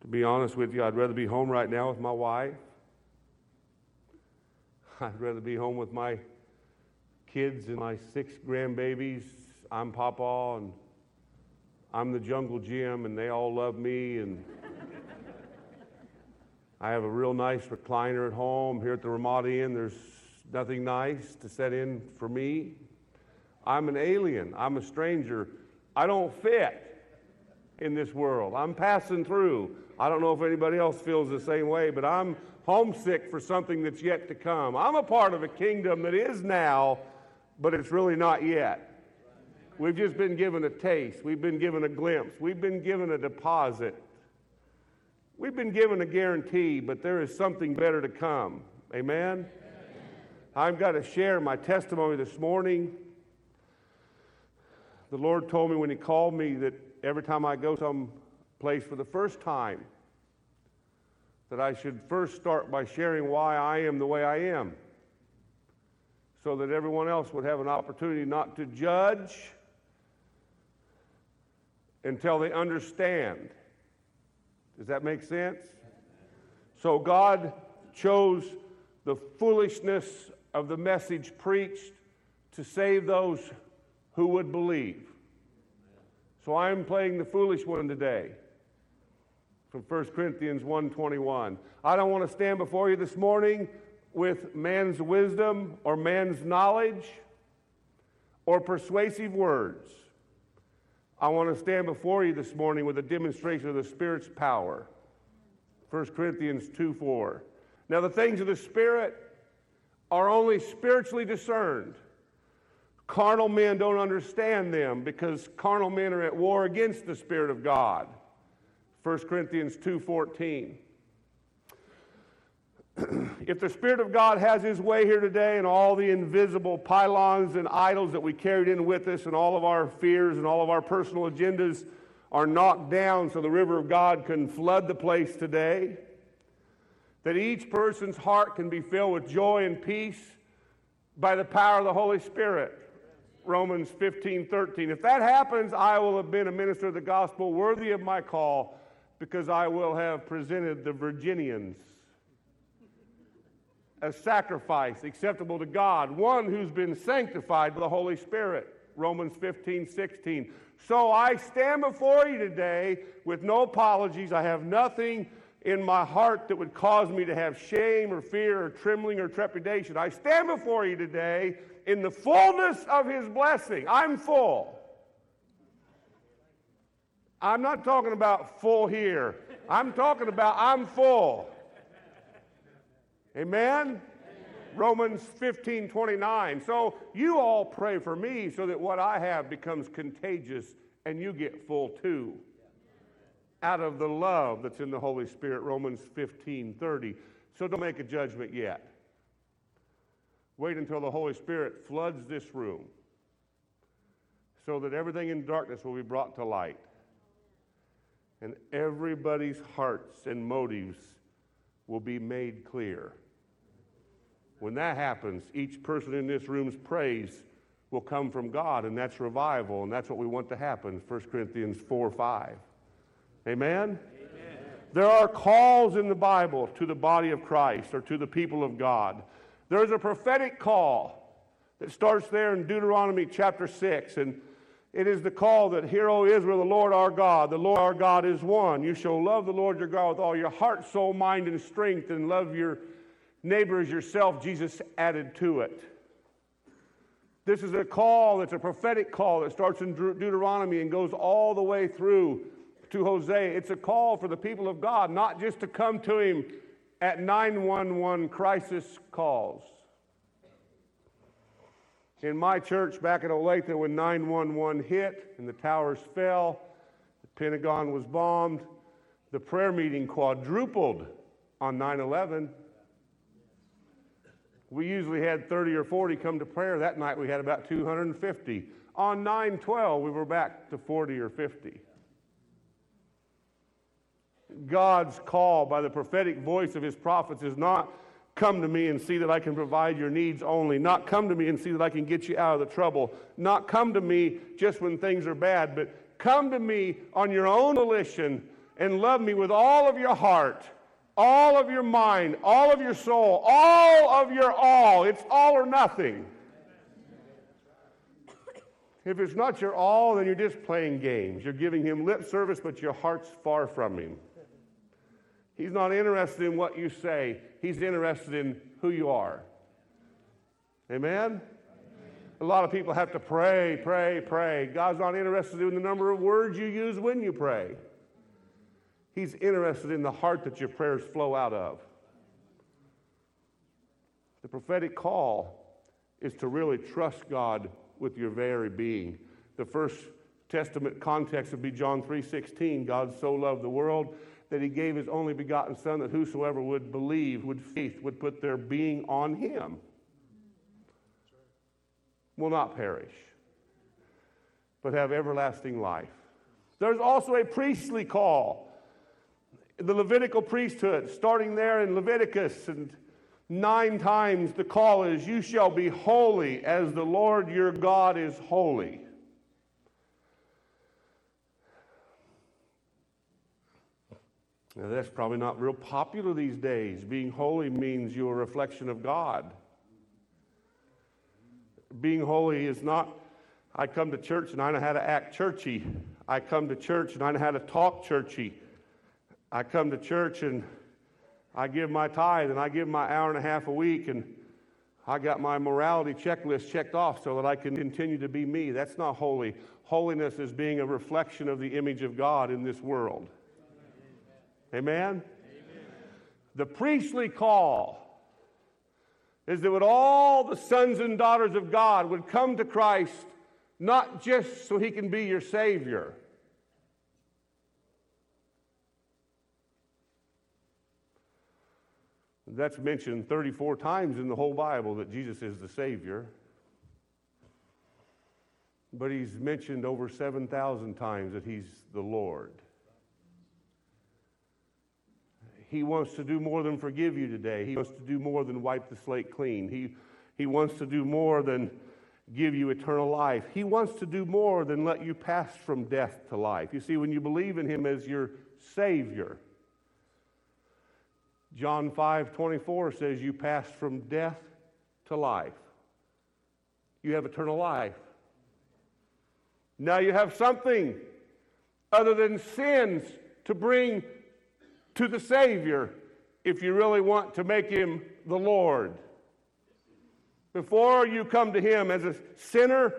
To be honest with you, I'd rather be home right now with my wife. I'd rather be home with my kids and my six grandbabies. I'm Papa and I'm the jungle Jim and they all love me and I have a real nice recliner at home. Here at the Ramada Inn, there's nothing nice to set in for me. I'm an alien. I'm a stranger. I don't fit in this world. I'm passing through. I don't know if anybody else feels the same way, but I'm homesick for something that's yet to come. I'm a part of a kingdom that is now, but it's really not yet. We've just been given a taste. We've been given a glimpse. We've been given a deposit. We've been given a guarantee, but there is something better to come. Amen? Amen. I've got to share my testimony this morning. The Lord told me when He called me that every time I go some place for the first time, that I should first start by sharing why I am the way I am, so that everyone else would have an opportunity not to judge until they understand does that make sense? So God chose the foolishness of the message preached to save those who would believe. So I'm playing the foolish one today from 1 Corinthians 1:21. I don't want to stand before you this morning with man's wisdom or man's knowledge or persuasive words. I want to stand before you this morning with a demonstration of the Spirit's power. 1 Corinthians 2 4. Now, the things of the Spirit are only spiritually discerned. Carnal men don't understand them because carnal men are at war against the Spirit of God. 1 Corinthians 2:14 if the Spirit of God has His way here today and all the invisible pylons and idols that we carried in with us and all of our fears and all of our personal agendas are knocked down so the river of God can flood the place today, that each person's heart can be filled with joy and peace by the power of the Holy Spirit. Romans 15, 13. If that happens, I will have been a minister of the gospel worthy of my call because I will have presented the Virginians a sacrifice acceptable to God, one who's been sanctified by the Holy Spirit. Romans 15, 16. So I stand before you today with no apologies. I have nothing in my heart that would cause me to have shame or fear or trembling or trepidation. I stand before you today in the fullness of His blessing. I'm full. I'm not talking about full here. I'm talking about I'm full. Amen? Amen? Romans 15 29. So you all pray for me so that what I have becomes contagious and you get full too. Out of the love that's in the Holy Spirit, Romans 15 30. So don't make a judgment yet. Wait until the Holy Spirit floods this room so that everything in darkness will be brought to light. And everybody's hearts and motives will be made clear. When that happens, each person in this room's praise will come from God, and that's revival, and that's what we want to happen. 1 Corinthians 4 5. Amen? Amen? There are calls in the Bible to the body of Christ or to the people of God. There's a prophetic call that starts there in Deuteronomy chapter 6, and it is the call that, Hear, O Israel, the Lord our God, the Lord our God is one. You shall love the Lord your God with all your heart, soul, mind, and strength, and love your neighbor as yourself, Jesus added to it. This is a call, it's a prophetic call that starts in Deuteronomy and goes all the way through to Hosea. It's a call for the people of God, not just to come to Him at 911 crisis calls. In my church back in Olathe, when 911 hit and the towers fell, the Pentagon was bombed, the prayer meeting quadrupled on 9 11. We usually had 30 or 40 come to prayer. That night we had about 250. On 912, we were back to 40 or 50. God's call by the prophetic voice of his prophets is not come to me and see that I can provide your needs only, not come to me and see that I can get you out of the trouble, not come to me just when things are bad, but come to me on your own volition and love me with all of your heart, all of your mind, all of your soul, all of your all. It's all or nothing. If it's not your all, then you're just playing games. You're giving him lip service, but your heart's far from him. He's not interested in what you say, he's interested in who you are. Amen? A lot of people have to pray, pray, pray. God's not interested in the number of words you use when you pray. He's interested in the heart that your prayers flow out of. The prophetic call is to really trust God with your very being. The first Testament context would be John 3:16. God so loved the world that he gave his only begotten son that whosoever would believe, would faith, would put their being on him will not perish, but have everlasting life. There's also a priestly call. The Levitical priesthood, starting there in Leviticus, and nine times the call is, You shall be holy as the Lord your God is holy. Now, that's probably not real popular these days. Being holy means you're a reflection of God being holy is not, I come to church and I know how to act churchy. I come to church and I know how to talk churchy. I come to church and I give my tithe and I give my hour and a half a week and I got my morality checklist checked off so that I can continue to be me. That's not holy. Holiness is being a reflection of the image of God in this world. Amen? Amen. The priestly call is that all the sons and daughters of God would come to Christ not just so he can be your Savior. That's mentioned 34 times in the whole Bible that Jesus is the Savior. But he's mentioned over 7,000 times that he's the Lord. He wants to do more than forgive you today. He wants to do more than wipe the slate clean. He, he wants to do more than give you eternal life. He wants to do more than let you pass from death to life. You see, when you believe in Him as your Savior, John 5 24 says you pass from death to life. You have eternal life. Now you have something other than sins to bring to the Savior if you really want to make him the Lord. Before you come to him as a sinner,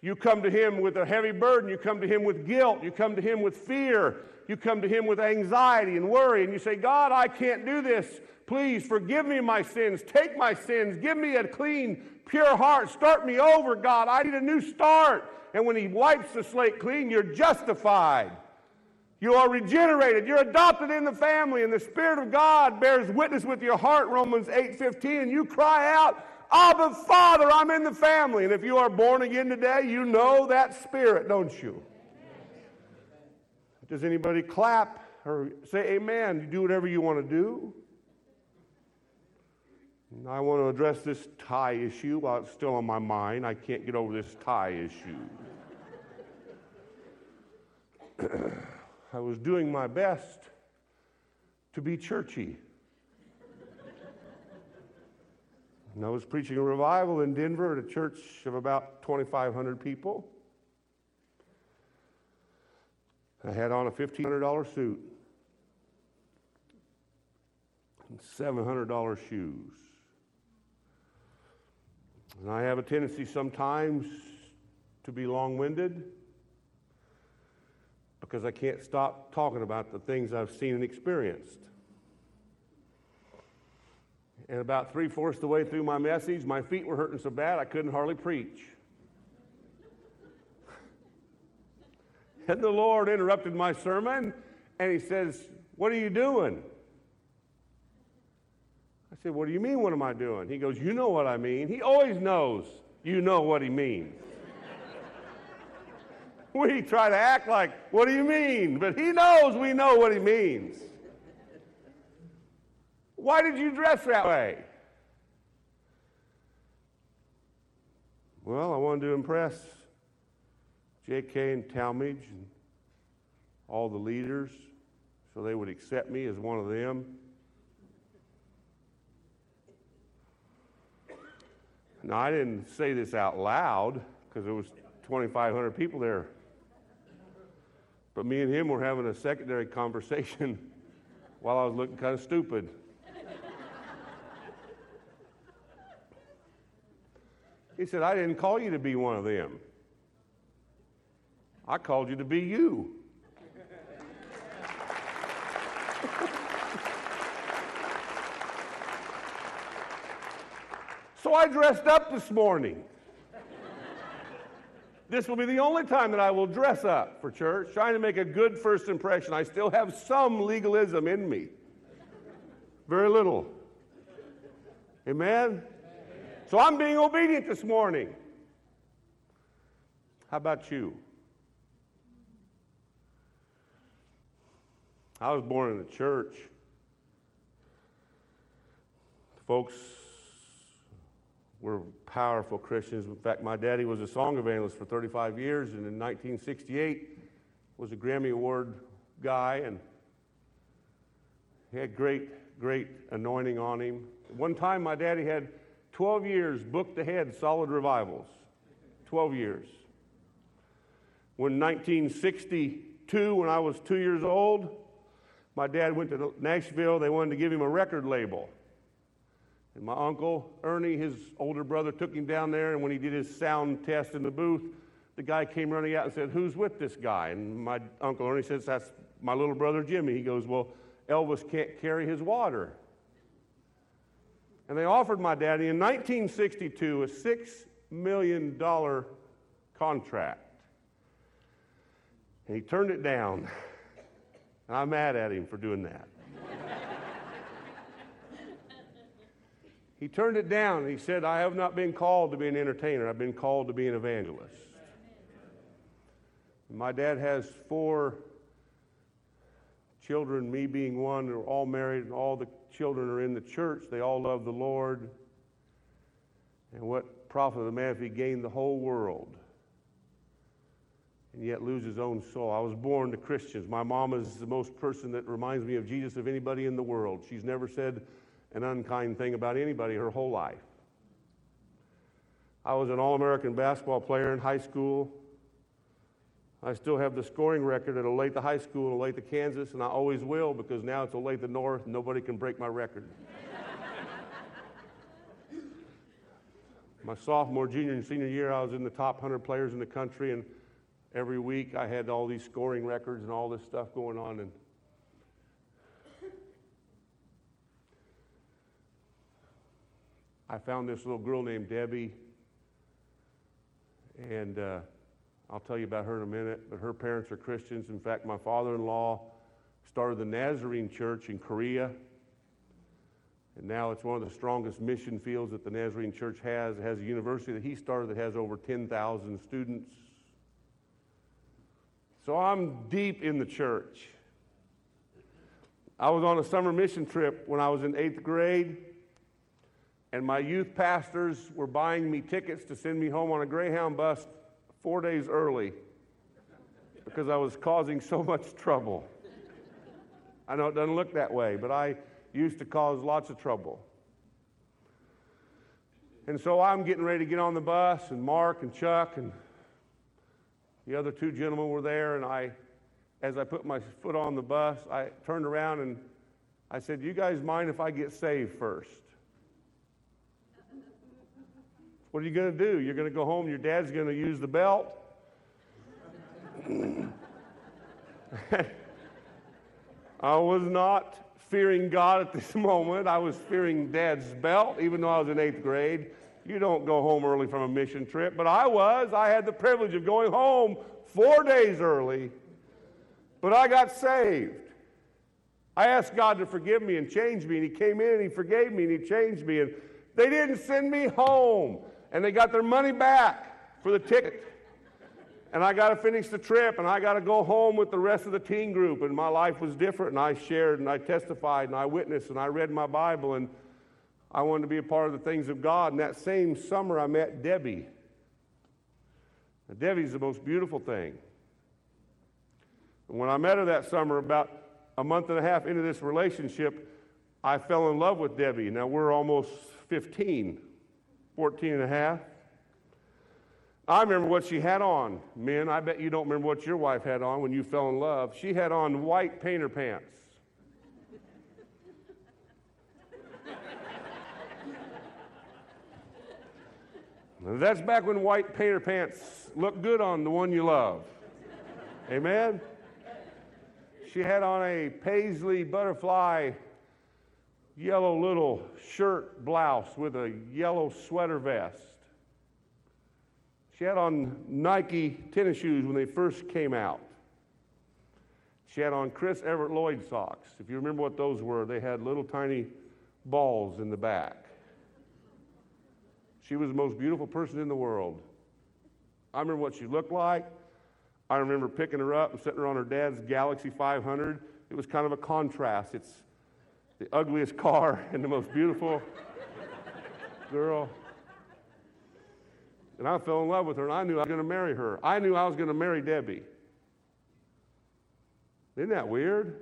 you come to him with a heavy burden. You come to him with guilt. You come to him with fear. You come to him with anxiety and worry. And you say, God, I can't do this. Please forgive me my sins. Take my sins. Give me a clean, pure heart. Start me over, God. I need a new start. And when he wipes the slate clean, you're justified. You are regenerated. You're adopted in the family, and the Spirit of God bears witness with your heart, Romans 8:15, and you cry out, Abba, Father, I'm in the family. And if you are born again today, you know that spirit, don't you? Does anybody clap or say amen? You do whatever you want to do. I want to address this tie issue while it's still on my mind. I can't get over this tie issue. I was doing my best to be churchy. and I was preaching a revival in Denver at a church of about 2,500 people. I had on a $1,500 suit and $700 shoes. And I have a tendency sometimes to be long winded because I can't stop talking about the things I've seen and experienced. And about three fourths the way through my message, my feet were hurting so bad I couldn't hardly preach. and the Lord interrupted my sermon and He says, What are you doing? I said, What do you mean, what am I doing? He goes, You know what I mean. He always knows you know what He means. We try to act like, what do you mean? But he knows we know what he means. Why did you dress that way? Well, I wanted to impress J.K. and Talmage and all the leaders, so they would accept me as one of them. Now, I didn't say this out loud because there was 2,500 people there. But me and him were having a secondary conversation while I was looking kind of stupid. he said, I didn't call you to be one of them. I called you to be you. so I dressed up this morning. This will be the only time that I will dress up for church, trying to make a good first impression. I still have some legalism in me. Very little. Amen? Amen? So I'm being obedient this morning. How about you? I was born in a church. Folks were powerful Christians. In fact, my daddy was a song evangelist for 35 years, and in 1968 was a Grammy Award guy, and he had great, great anointing on him. One time, my daddy had 12 years booked ahead solid revivals. 12 years. When 1962, when I was two years old, my dad went to Nashville. They wanted to give him a record label. And my uncle, Ernie, his older brother, took him down there. And when he did his sound test in the booth, the guy came running out and said, Who's with this guy? And my uncle Ernie says, That's my little brother Jimmy. He goes, Well, Elvis can't carry his water. And they offered my daddy in 1962 a $6 million contract. And he turned it down. And I'm mad at him for doing that. He turned it down he said, I have not been called to be an entertainer, I've been called to be an evangelist. My dad has four children, me being one, they're all married, and all the children are in the church. They all love the Lord. And what profit of the man if he gained the whole world and yet lose his own soul? I was born to Christians. My mom is the most person that reminds me of Jesus of anybody in the world. She's never said, an unkind thing about anybody her whole life. I was an All American basketball player in high school. I still have the scoring record at Olathe High School in Olathe, Kansas, and I always will because now it's Olathe North nobody can break my record. my sophomore, junior, and senior year, I was in the top 100 players in the country, and every week I had all these scoring records and all this stuff going on. And I found this little girl named Debbie, and uh, I'll tell you about her in a minute. But her parents are Christians. In fact, my father in law started the Nazarene Church in Korea. And now it's one of the strongest mission fields that the Nazarene Church has. It has a university that he started that has over 10,000 students. So I'm deep in the church. I was on a summer mission trip when I was in eighth grade and my youth pastors were buying me tickets to send me home on a Greyhound bus four days early because I was causing so much trouble. I know it doesn't look that way, but I used to cause lots of trouble. And so I'm getting ready to get on the bus, and Mark and Chuck and the other two gentlemen were there, and I, as I put my foot on the bus, I turned around and I said, You guys mind if I get saved first? What are you going to do? You're going to go home, your dad's going to use the belt. I was not fearing God at this moment. I was fearing dad's belt, even though I was in eighth grade. You don't go home early from a mission trip, but I was. I had the privilege of going home four days early, but I got saved. I asked God to forgive me and change me, and He came in and He forgave me and He changed me. And they didn't send me home and they got their money back for the ticket. And I got to finish the trip, and I got to go home with the rest of the teen group. And my life was different, and I shared, and I testified, and I witnessed, and I read my Bible, and I wanted to be a part of the things of God. And that same summer, I met Debbie. Now, Debbie's the most beautiful thing. And when I met her that summer, about a month and a half into this relationship, I fell in love with Debbie. Now we're almost 15, 14 and a half. I remember what she had on. Men, I bet you don't remember what your wife had on when you fell in love. She had on white painter pants. That's back when white painter pants looked good on the one you love. Amen? She had on a paisley butterfly yellow little shirt blouse with a yellow sweater vest. She had on Nike tennis shoes when they first came out. She had on Chris Evert Lloyd socks. If you remember what those were, they had little tiny balls in the back. She was the most beautiful person in the world. I remember what she looked like. I remember picking her up and setting her on her dad's Galaxie 500. It was kind of a contrast. It's the ugliest car and the most beautiful girl. And I fell in love with her, and I knew I was going to marry her. I knew I was going to marry Debbie. Isn't that weird?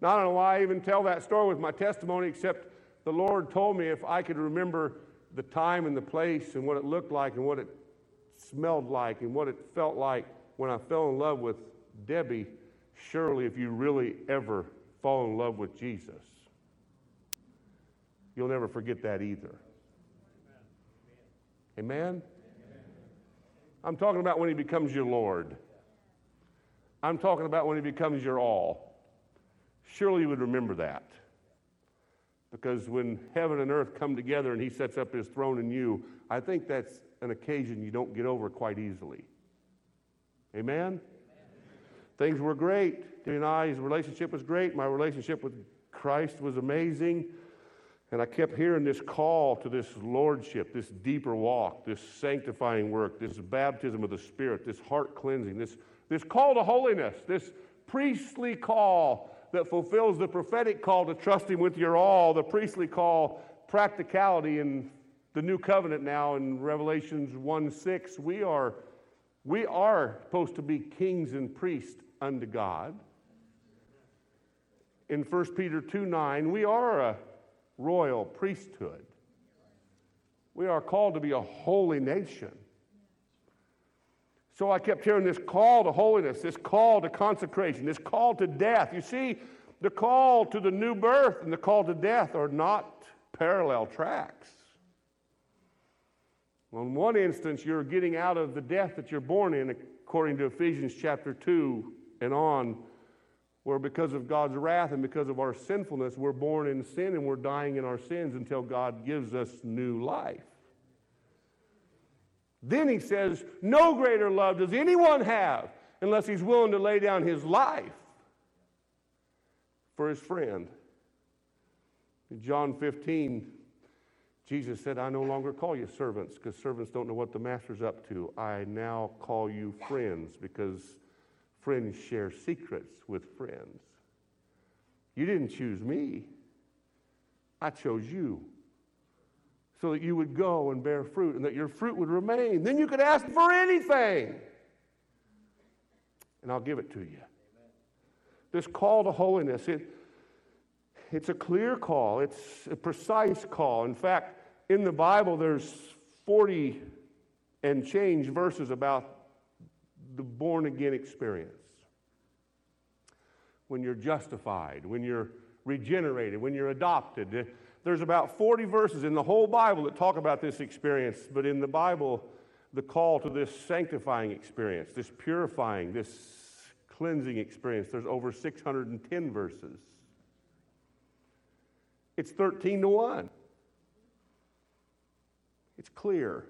Now, I don't know why I even tell that story with my testimony, except the Lord told me if I could remember the time and the place and what it looked like and what it smelled like and what it felt like when I fell in love with Debbie, surely if you really ever fall in love with Jesus, you'll never forget that either. Amen? I'm talking about when he becomes your Lord. I'm talking about when he becomes your all. Surely you would remember that. Because when heaven and earth come together and he sets up his throne in you, I think that's an occasion you don't get over quite easily. Amen? Things were great. Debbie and I's relationship was great. My relationship with Christ was amazing. And I kept hearing this call to this lordship, this deeper walk, this sanctifying work, this baptism of the Spirit, this heart cleansing, this, this call to holiness, this priestly call that fulfills the prophetic call to trust Him with your all, the priestly call, practicality in the new covenant now in Revelations 1 6. We are, we are supposed to be kings and priests unto God. In 1 Peter 2 9, we are a royal priesthood. We are called to be a holy nation. So I kept hearing this call to holiness, this call to consecration, this call to death. You see, the call to the new birth and the call to death are not parallel tracks. On one instance, you're getting out of the death that you're born in, according to Ephesians chapter 2 and on where because of God's wrath and because of our sinfulness, we're born in sin and we're dying in our sins until God gives us new life. Then he says, No greater love does anyone have unless he's willing to lay down his life for his friend. In John 15, Jesus said, I no longer call you servants because servants don't know what the master's up to. I now call you friends because Friends share secrets with friends. You didn't choose me, I chose you. So that you would go and bear fruit and that your fruit would remain. Then you could ask for anything. And I'll give it to you. This call to holiness, it's a clear call, it's a precise call. In fact, in the Bible, there's 40 and change verses about the born again experience. When you're justified, when you're regenerated, when you're adopted. There's about 40 verses in the whole Bible that talk about this experience, but in the Bible, the call to this sanctifying experience, this purifying, this cleansing experience, there's over 610 verses. It's 13 to 1. It's clear.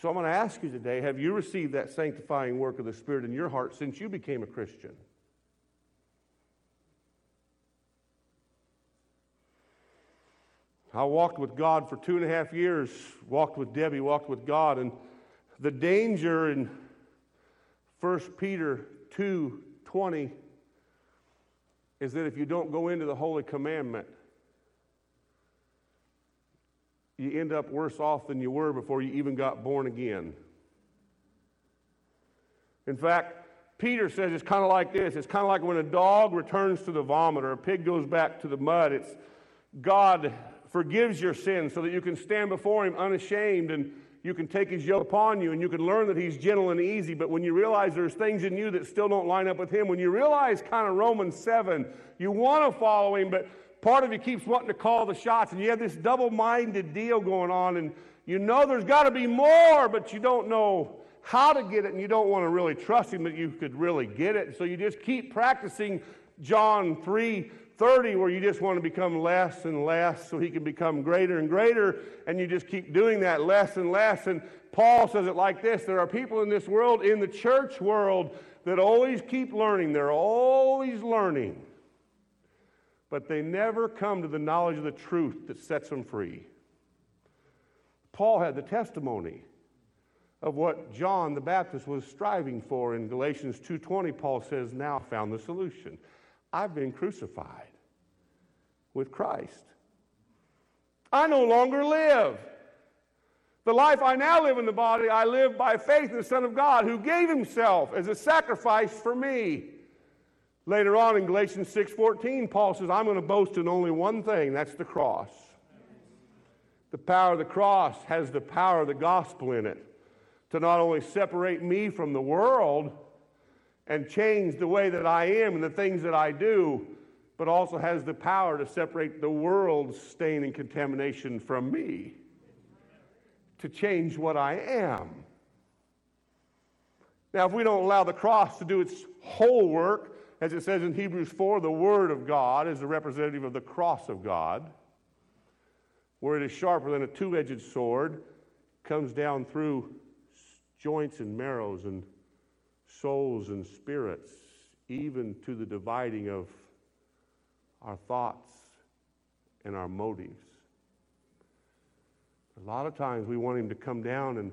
So I'm going to ask you today have you received that sanctifying work of the Spirit in your heart since you became a Christian? I walked with God for two and a half years, walked with Debbie, walked with God, and the danger in 1 Peter 2 20 is that if you don't go into the holy commandment, you end up worse off than you were before you even got born again. In fact, Peter says it's kind of like this it's kind of like when a dog returns to the vomit or a pig goes back to the mud. It's God forgives your sins so that you can stand before Him unashamed and you can take His yoke upon you and you can learn that He's gentle and easy. But when you realize there's things in you that still don't line up with Him, when you realize kind of Romans 7, you want to follow Him, but part of you keeps wanting to call the shots and you have this double minded deal going on and you know there's got to be more, but you don't know how to get it and you don't want to really trust Him that you could really get it. So you just keep practicing John 3 30 where you just want to become less and less so he can become greater and greater and you just keep doing that less and less. And paul says it like this there are people in this world in the church world that always keep learning. They're always learning but they never come to the knowledge of the truth that sets them free. Paul had the testimony of what john the baptist was striving for in galatians 2.20 paul says now I found the solution. I've been crucified with Christ. I no longer live. The life I now live in the body, I live by faith in the Son of God who gave himself as a sacrifice for me. Later on in Galatians 6:14, Paul says, I'm going to boast in only one thing, that's the cross. The power of the cross has the power of the gospel in it to not only separate me from the world, and change the way that I am and the things that I do, but also has the power to separate the world's stain and contamination from me, to change what I am. Now, if we don't allow the cross to do its whole work, as it says in Hebrews 4, the Word of God is the representative of the cross of God, where it is sharper than a two edged sword, comes down through joints and marrows and souls and spirits, even to the dividing of our thoughts and our motives. A lot of times we want him to come down and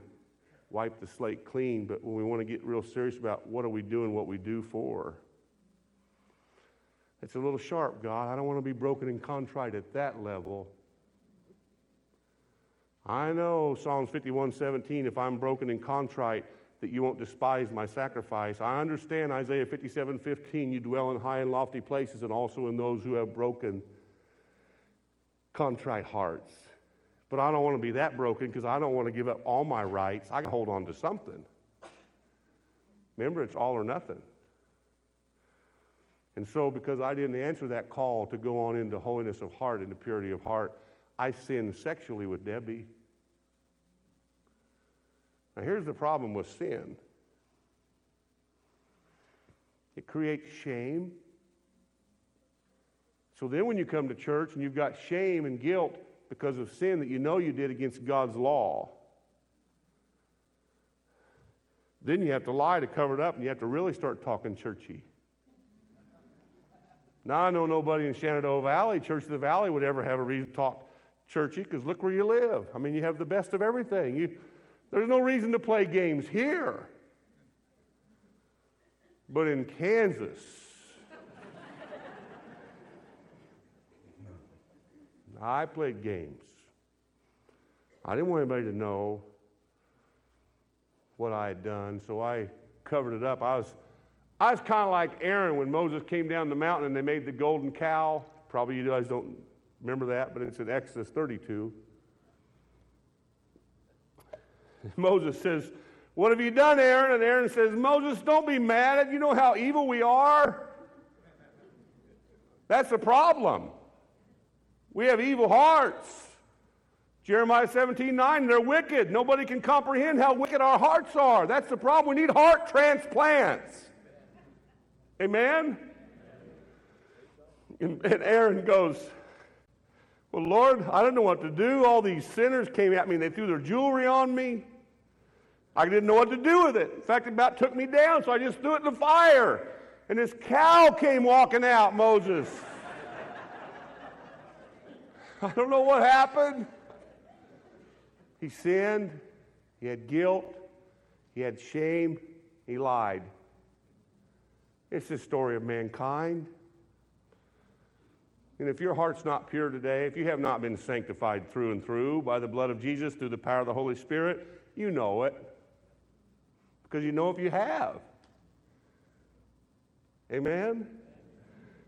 wipe the slate clean, but when we want to get real serious about what are we doing what we do for, it's a little sharp, God. I don't want to be broken and contrite at that level. I know Psalms 51 17, if I'm broken and contrite, that you won't despise my sacrifice. I understand Isaiah 57 15, you dwell in high and lofty places, and also in those who have broken, contrite hearts. But I don't want to be that broken because I don't want to give up all my rights. I can hold on to something. Remember, it's all or nothing. And so, because I didn't answer that call to go on into holiness of heart the purity of heart, I sinned sexually with Debbie. Now, here's the problem with sin it creates shame. So then, when you come to church and you've got shame and guilt because of sin that you know you did against God's law, then you have to lie to cover it up and you have to really start talking churchy. Now, I know nobody in Shenandoah Valley, Church of the Valley, would ever have a reason to talk churchy because look where you live. I mean, you have the best of everything. You, there's no reason to play games here. But in Kansas, I played games. I didn't want anybody to know what I had done, so I covered it up. I was, I was kind of like Aaron when Moses came down the mountain and they made the golden cow. Probably you guys don't remember that, but it's in Exodus 32. Moses says, What have you done, Aaron? And Aaron says, Moses, don't be mad. You know how evil we are? That's the problem. We have evil hearts. Jeremiah 17, 9, they're wicked. Nobody can comprehend how wicked our hearts are. That's the problem. We need heart transplants. Amen? And, and Aaron goes, Well, Lord, I don't know what to do. All these sinners came at me and they threw their jewelry on me. I didn't know what to do with it. In fact, it about took me down, so I just threw it in the fire. And this cow came walking out, Moses. I don't know what happened. He sinned, he had guilt, he had shame, he lied. It's the story of mankind. And if your heart's not pure today, if you have not been sanctified through and through by the blood of Jesus, through the power of the Holy Spirit, you know it. Because you know if you have. Amen?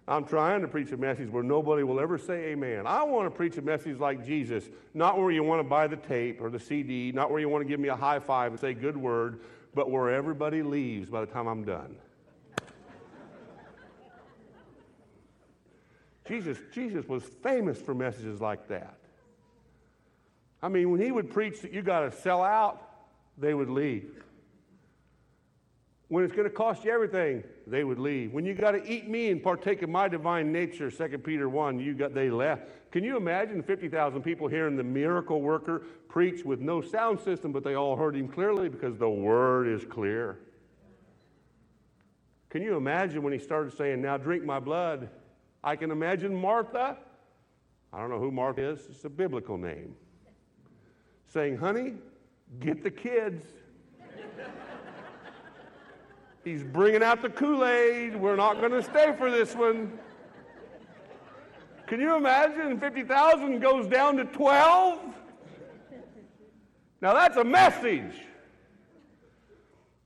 I'm trying to preach a message where nobody will ever say amen. I want to preach a message like Jesus, not where you want to buy the tape or the CD, not where you want to give me a high five and say good word, but where everybody leaves by the time I'm done. Jesus, Jesus was famous for messages like that. I mean, when he would preach that you got to sell out, they would leave. When it's going to cost you everything, they would leave. When you got to eat me and partake of my divine nature, 2 Peter 1, you got they left. Can you imagine 50,000 people hearing the miracle worker preach with no sound system, but they all heard him clearly because the word is clear? Can you imagine when he started saying, Now drink my blood? I can imagine Martha. I don't know who Martha is, it's a biblical name. Saying, Honey, get the kids. He's bringing out the Kool Aid. We're not going to stay for this one. Can you imagine 50,000 goes down to 12? Now that's a message.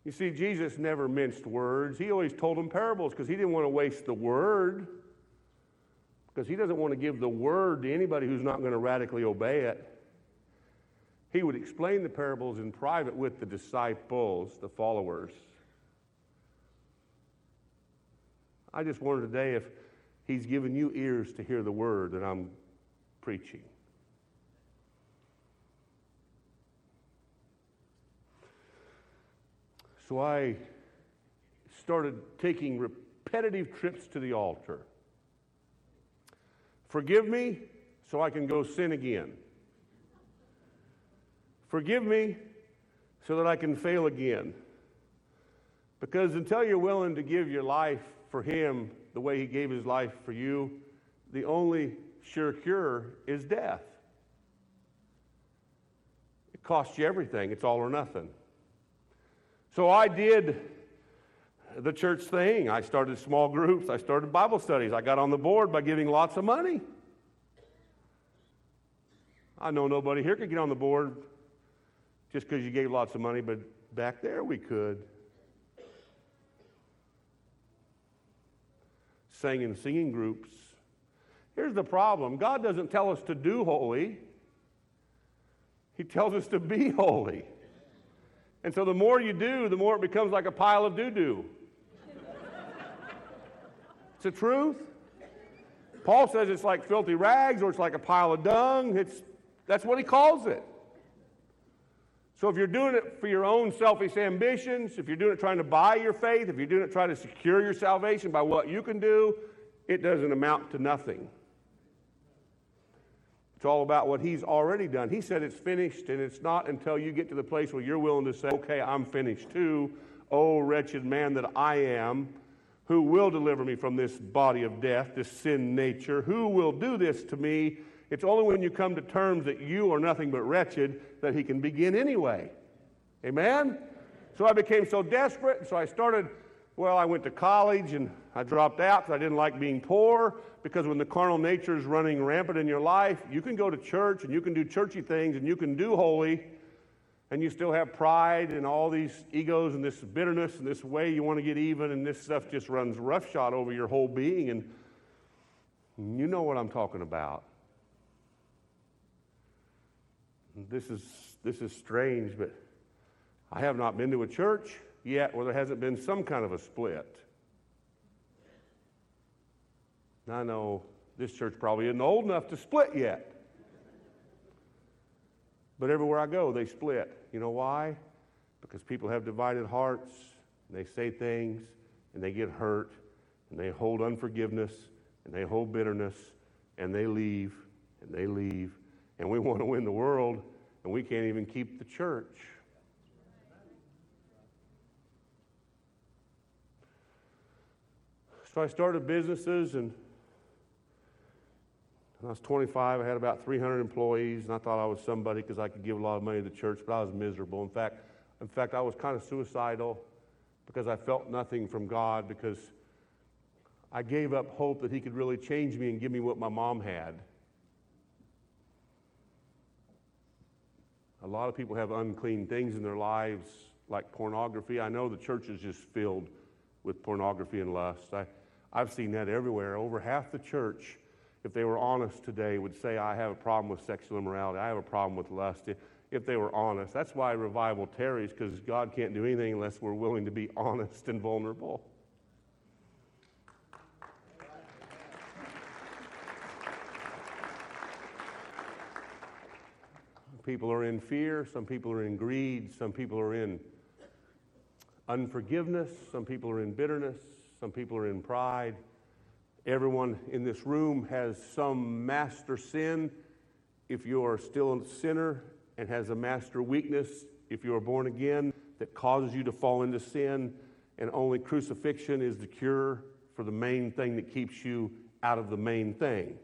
You see, Jesus never minced words. He always told them parables because he didn't want to waste the word. Because he doesn't want to give the word to anybody who's not going to radically obey it. He would explain the parables in private with the disciples, the followers. I just wonder today if He's given you ears to hear the word that I'm preaching. So I started taking repetitive trips to the altar. Forgive me so I can go sin again. Forgive me so that I can fail again. Because until you're willing to give your life for him the way he gave his life for you, the only sure cure is death. It costs you everything, it's all or nothing. So I did the church thing. I started small groups, I started Bible studies. I got on the board by giving lots of money. I know nobody here could get on the board just because you gave lots of money, but back there we could. Sang in singing groups. Here's the problem God doesn't tell us to do holy, He tells us to be holy. And so the more you do, the more it becomes like a pile of doo doo. it's the truth. Paul says it's like filthy rags or it's like a pile of dung. It's, that's what he calls it. So if you're doing it for your own selfish ambitions, if you're doing it trying to buy your faith, if you're doing it trying to secure your salvation by what you can do, it doesn't amount to nothing. It's all about what he's already done. He said it's finished, and it's not until you get to the place where you're willing to say, okay, I'm finished too. Oh, wretched man that I am, who will deliver me from this body of death, this sin nature? Who will do this to me? It's only when you come to terms that you are nothing but wretched that he can begin anyway. Amen? So I became so desperate, and so I started, well, I went to college and I dropped out because I didn't like being poor. Because when the carnal nature is running rampant in your life, you can go to church and you can do churchy things and you can do holy, and you still have pride and all these egos and this bitterness and this way you want to get even, and this stuff just runs roughshod over your whole being. And you know what I'm talking about. This is, this is strange, but I have not been to a church yet where there hasn't been some kind of a split. I know this church probably isn't old enough to split yet. But everywhere I go, they split. You know why? Because people have divided hearts, and they say things, and they get hurt, and they hold unforgiveness, and they hold bitterness, and they leave, and they leave, and we want to win the world, and we can't even keep the church. So I started businesses, and when I was 25, I had about 300 employees, and I thought I was somebody because I could give a lot of money to the church, but I was miserable. In fact, in fact, I was kind of suicidal because I felt nothing from God because I gave up hope that He could really change me and give me what my mom had. A lot of people have unclean things in their lives, like pornography. I know the church is just filled with pornography and lust. I, I've seen that everywhere. Over half the church, if they were honest today, would say, I have a problem with sexual immorality. I have a problem with lust. If they were honest. That's why revival tarries, because God can't do anything unless we're willing to be honest and vulnerable. People are in fear, some people are in greed, some people are in unforgiveness, some people are in bitterness, some people are in pride. Everyone in this room has some master sin. If you are still a sinner and has a master weakness, if you are born again, that causes you to fall into sin, and only crucifixion is the cure for the main thing that keeps you out of the main thing.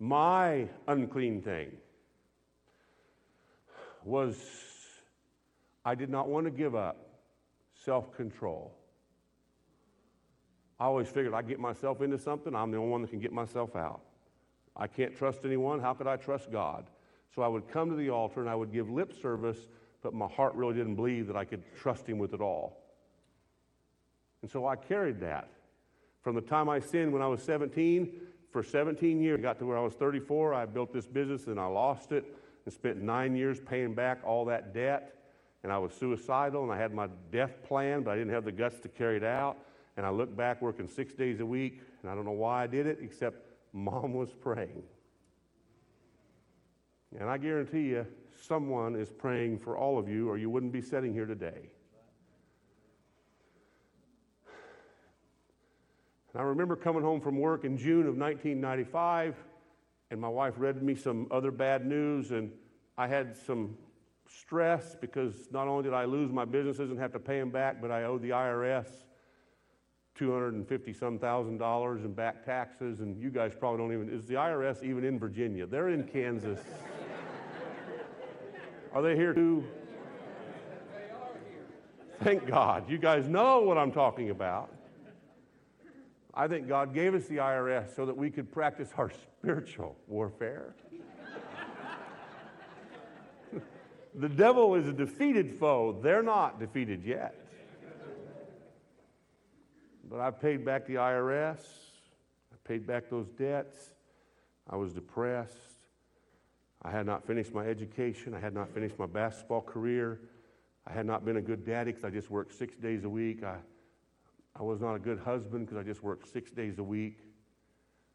My unclean thing was I did not want to give up self control. I always figured I get myself into something, I'm the only one that can get myself out. I can't trust anyone. How could I trust God? So I would come to the altar and I would give lip service, but my heart really didn't believe that I could trust Him with it all. And so I carried that. From the time I sinned when I was 17 for 17 years. I got to where I was 34. I built this business and I lost it and spent nine years paying back all that debt. And I was suicidal and I had my death plan, but I didn't have the guts to carry it out. And I look back working six days a week, and I don't know why I did it, except mom was praying. And I guarantee you, someone is praying for all of you, or you wouldn't be sitting here today. And I remember coming home from work in June of 1995, and my wife read me some other bad news, and I had some stress because not only did I lose my businesses and have to pay them back, but I owed the IRS 250 some thousand dollars in back taxes, and you guys probably don't even, is the IRS even in Virginia? They're in Kansas. Are they here too? Thank God. You guys know what I'm talking about. I think God gave us the IRS so that we could practice our spiritual warfare. the devil is a defeated foe. They're not defeated yet. But I paid back the IRS, I paid back those debts. I was depressed. I had not finished my education, I had not finished my basketball career. I had not been a good daddy because I just worked six days a week. I I was not a good husband because I just worked six days a week.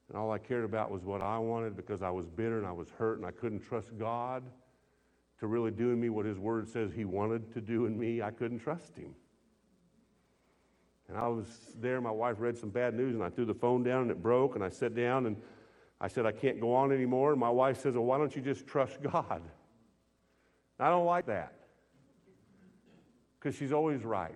And all I cared about was what I wanted because I was bitter and I was hurt and I couldn't trust God to really do in me what His Word says He wanted to do in me. I couldn't trust Him. And I was there, my wife read some bad news, and I threw the phone down and it broke. And I sat down and I said, I can't go on anymore. And my wife says, Well, why don't you just trust God? I don't like that because she's always right.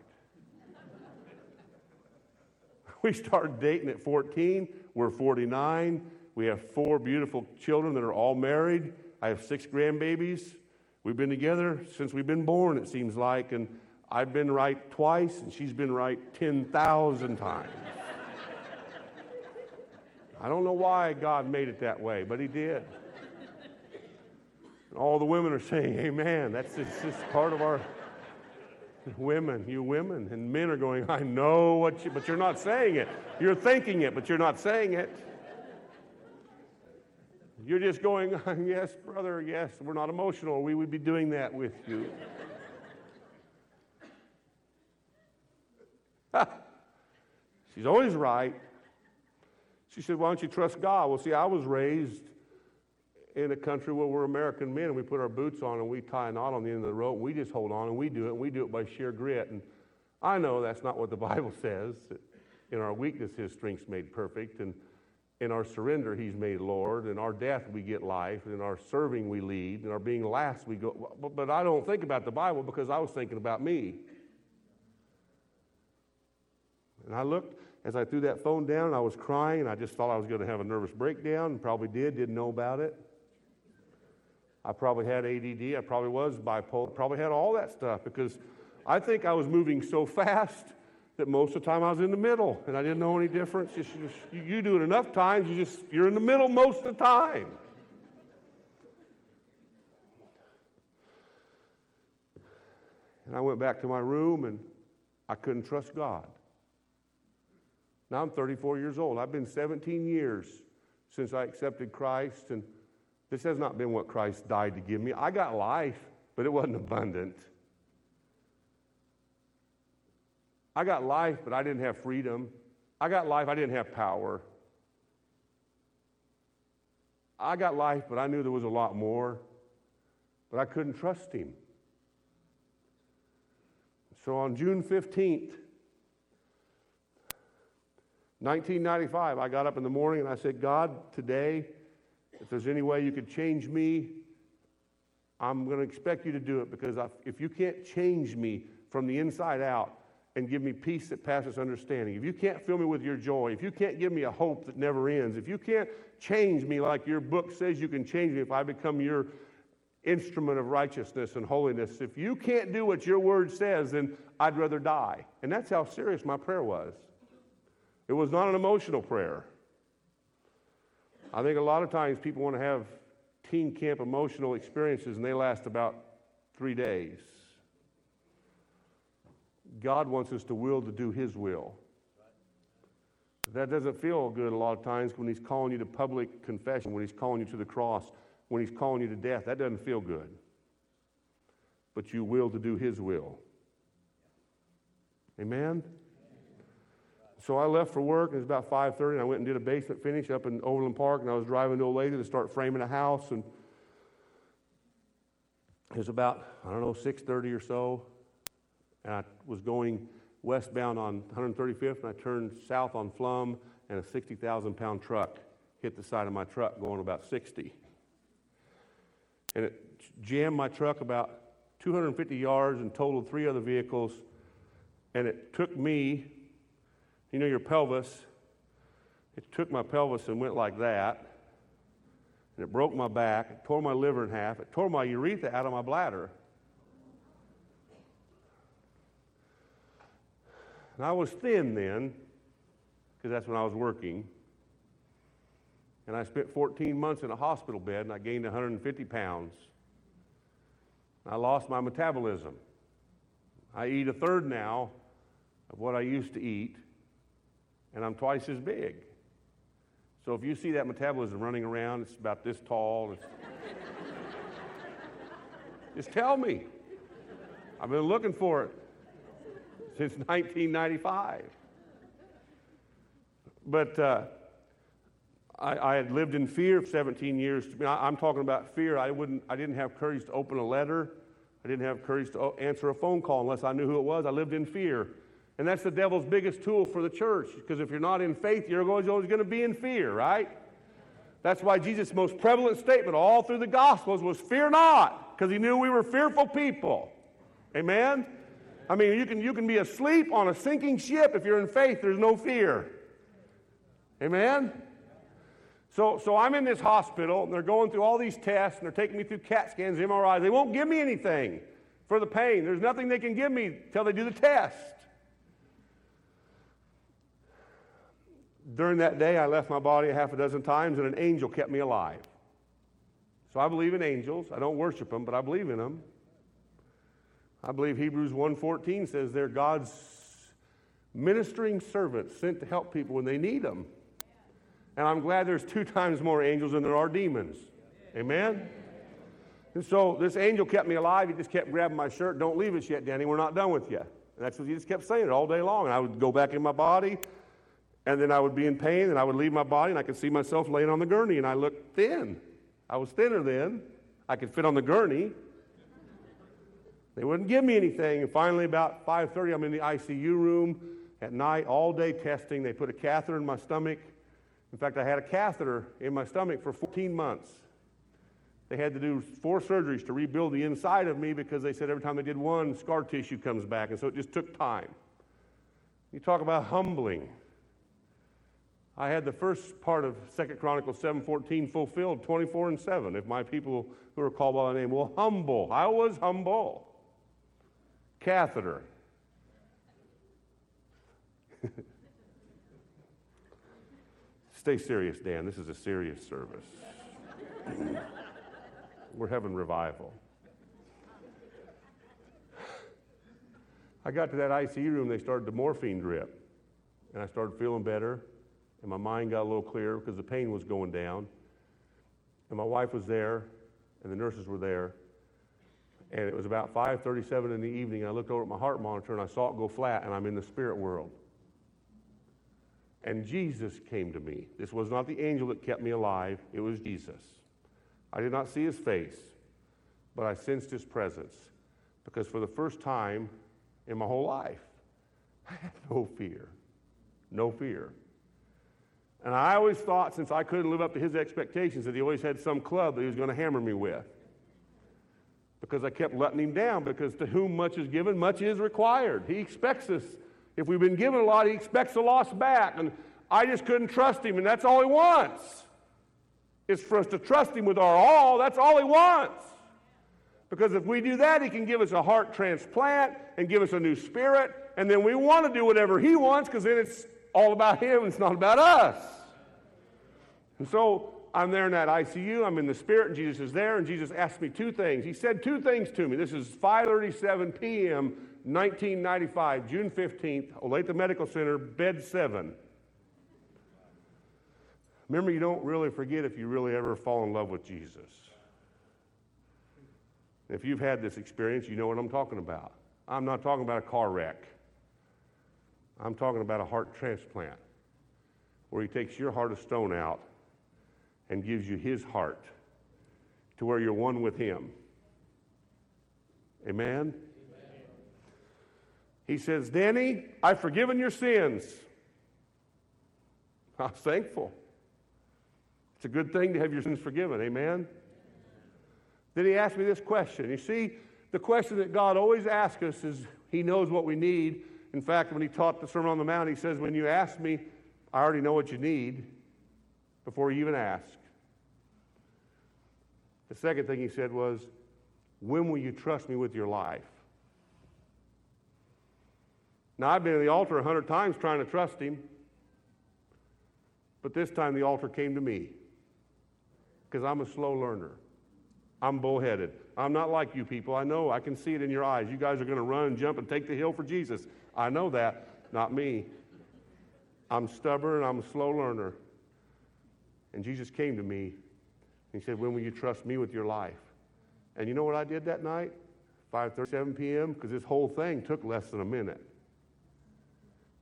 We started dating at 14. We're 49. We have four beautiful children that are all married. I have six grandbabies. We've been together since we've been born, it seems like, and I've been right twice, and she's been right 10,000 times. I don't know why God made it that way, but He did. All the women are saying, Amen. That's just, just part of our women, you women, and men are going, I know what you, but you're not saying it. You're thinking it, but you're not saying it. You're just going, yes, brother, yes, we're not emotional. We would be doing that with you. She's always right. She said, Why don't you trust God? Well, see, I was raised in a country where we're American men and we put our boots on and we tie a knot on the end of the rope we just hold on and we do it and we do it by sheer grit. And I know that's not what the Bible says. In our weakness, His strength's made perfect. And in our surrender, He's made Lord. In our death, we get life. And in our serving, we lead. In our being last, we go. But, but I don't think about the Bible because I was thinking about me. And I looked as I threw that phone down and I was crying I just thought I was going to have a nervous breakdown probably did, didn't know about it. I probably had ADD. I probably was bipolar. Probably had all that stuff because I think I was moving so fast that most of the time I was in the middle and I didn't know any difference. Just, just, you do it enough times, you just you're in the middle most of the time. And I went back to my room and I couldn't trust God. Now I'm 34 years old. I've been 17 years since I accepted Christ, and this has not been what Christ died to give me. I got life, but it wasn't abundant. I got life, but I didn't have freedom. I got life, I didn't have power. I got life, but I knew there was a lot more, but I couldn't trust Him. So on June 15th, 1995, I got up in the morning and I said, God, today, if there's any way you could change me, I'm going to expect you to do it because if you can't change me from the inside out and give me peace that passes understanding, if you can't fill me with your joy, if you can't give me a hope that never ends, if you can't change me like your book says you can change me if I become your instrument of righteousness and holiness. If you can't do what your word says, then I'd rather die. And that's how serious my prayer was. It was not an emotional prayer. I think a lot of times people want to have teen camp emotional experiences and they last about three days. God wants us to will to do His will. That doesn't feel good a lot of times when He's calling you to public confession, when He's calling you to the cross when he's calling you to death, that doesn't feel good. But you will to do his will. Amen? So I left for work. It was about 5:30, and I went and did a basement finish up in Overland Park. And I was driving to a lady to start framing a house, and it was about I don't know 6:30 or so, and I was going westbound on 135th, and I turned south on Pflumm, and a 60,000 pound truck hit the side of my truck going about 60 and it jammed my truck about 250 yards and totaled three other vehicles. And it took me, you know, your pelvis, it took my pelvis and went like that. And it broke my back, it tore my liver in half, it tore my urethra out of my bladder. And I was thin then, because that's when I was working. And I spent 14 months in a hospital bed and I gained 150 pounds. I lost my metabolism. I eat a third now of what I used to eat, and I'm twice as big. So if you see that metabolism running around, it's about this tall. just tell me. I've been looking for it since 1995. But uh, I, I, had lived in fear for 17 years. I, am talking about fear. I, wouldn't, I didn't have courage to open a letter. I didn't have courage to answer a phone call unless I knew who it was. I lived in fear. And that's the devil's biggest tool for the church because if you're not in faith, you're always, going to be in fear, right? That's why Jesus' most prevalent statement all through the Gospels was fear not because he knew we were fearful people. Amen? I mean, you can, you can be asleep on a sinking ship. If you're in faith, there's no fear. Amen? So, so I'm in this hospital, and they're going through all these tests, and they're taking me through CAT scans, MRIs. They won't give me anything for the pain. There's nothing they can give me till they do the test. During that day, I left my body a half a dozen times, and an angel kept me alive. So I believe in angels. I don't worship them, but I believe in them. I believe Hebrews 1:14 says they're God's ministering servants sent to help people when they need them. And I'm glad there's two times more angels than there are demons. Amen? And so this angel kept me alive. He just kept grabbing my shirt. Don't leave us yet, Danny. We're not done with you. And that's what he just kept saying it all day long. And I would go back in my body, and then I would be in pain, and I would leave my body, and I could see myself laying on the gurney, and I looked thin. I was thinner then. I could fit on the gurney. They wouldn't give me anything. And finally, about 5:30, I'm in the ICU room at night, all day testing. They put a catheter in my stomach. In fact, I had a catheter in my stomach for 14 months. They had to do four surgeries to rebuild the inside of me because they said every time they did one, scar tissue comes back. And so it just took time. You talk about humbling. I had the first part of Second Chronicles 7:14 fulfilled 24 and 7. If my people who are called by my name will humble, I was humble. Catheter. Stay serious, Dan. This is a serious service. We're having revival. I got to that ICU room, they started the morphine drip. And I started feeling better, and my mind got a little clearer because the pain was going down. And my wife was there, and the nurses were there. And it was about 5:37 in the evening. I looked over at my heart monitor and I saw it go flat, and I'm in the spirit world. And Jesus came to me. This was not the angel that kept me alive, it was Jesus. I did not see his face, but I sensed his presence because for the first time in my whole life, I had no fear. No fear. And I always thought, since I couldn't live up to his expectations, that he always had some club that he was going to hammer me with. Because I kept letting him down, because to whom much is given, much is required. He expects us. If we've been given a lot, he expects a loss back. And I just couldn't trust him, and that's all he wants. It's for us to trust him with our all. That's all he wants. Because if we do that, he can give us a heart transplant and give us a new spirit, and then we want to do whatever he wants because then it's all about him, it's not about us. And so I'm there in that ICU, I'm in the spirit, and Jesus is there, and Jesus asked me two things. He said two things to me. This is 5:37 p.m., 1995, June 15th, Olathe Medical Center, bed 7. Remember, you don't really forget if you really ever fall in love with Jesus. If you've had this experience, you know what I'm talking about. I'm not talking about a car wreck. I'm talking about a heart transplant where he takes your heart of stone out and gives you his heart to where you're one with him. Amen? Amen? He says, Danny, I've forgiven your sins. I'm thankful. It's a good thing to have your sins forgiven. Amen? Then he asked me this question. You see, the question that God always asks us is He knows what we need. In fact, when He taught the Sermon on the Mount, He says, When you ask me, I already know what you need before you even ask. The second thing He said was, When will you trust me with your life? Now, I've been at the altar a hundred times trying to trust Him, but this time the altar came to me because I'm a slow learner. I'm bullheaded. I'm not like you people. I know. I can see it in your eyes. You guys are going to run jump and take the hill for Jesus. I know that. Not me. I'm stubborn. I'm a slow learner. And Jesus came to me. and He said, When will you trust me with your life? And you know what I did that night? 5:37 p.m. Because this whole thing took less than a minute.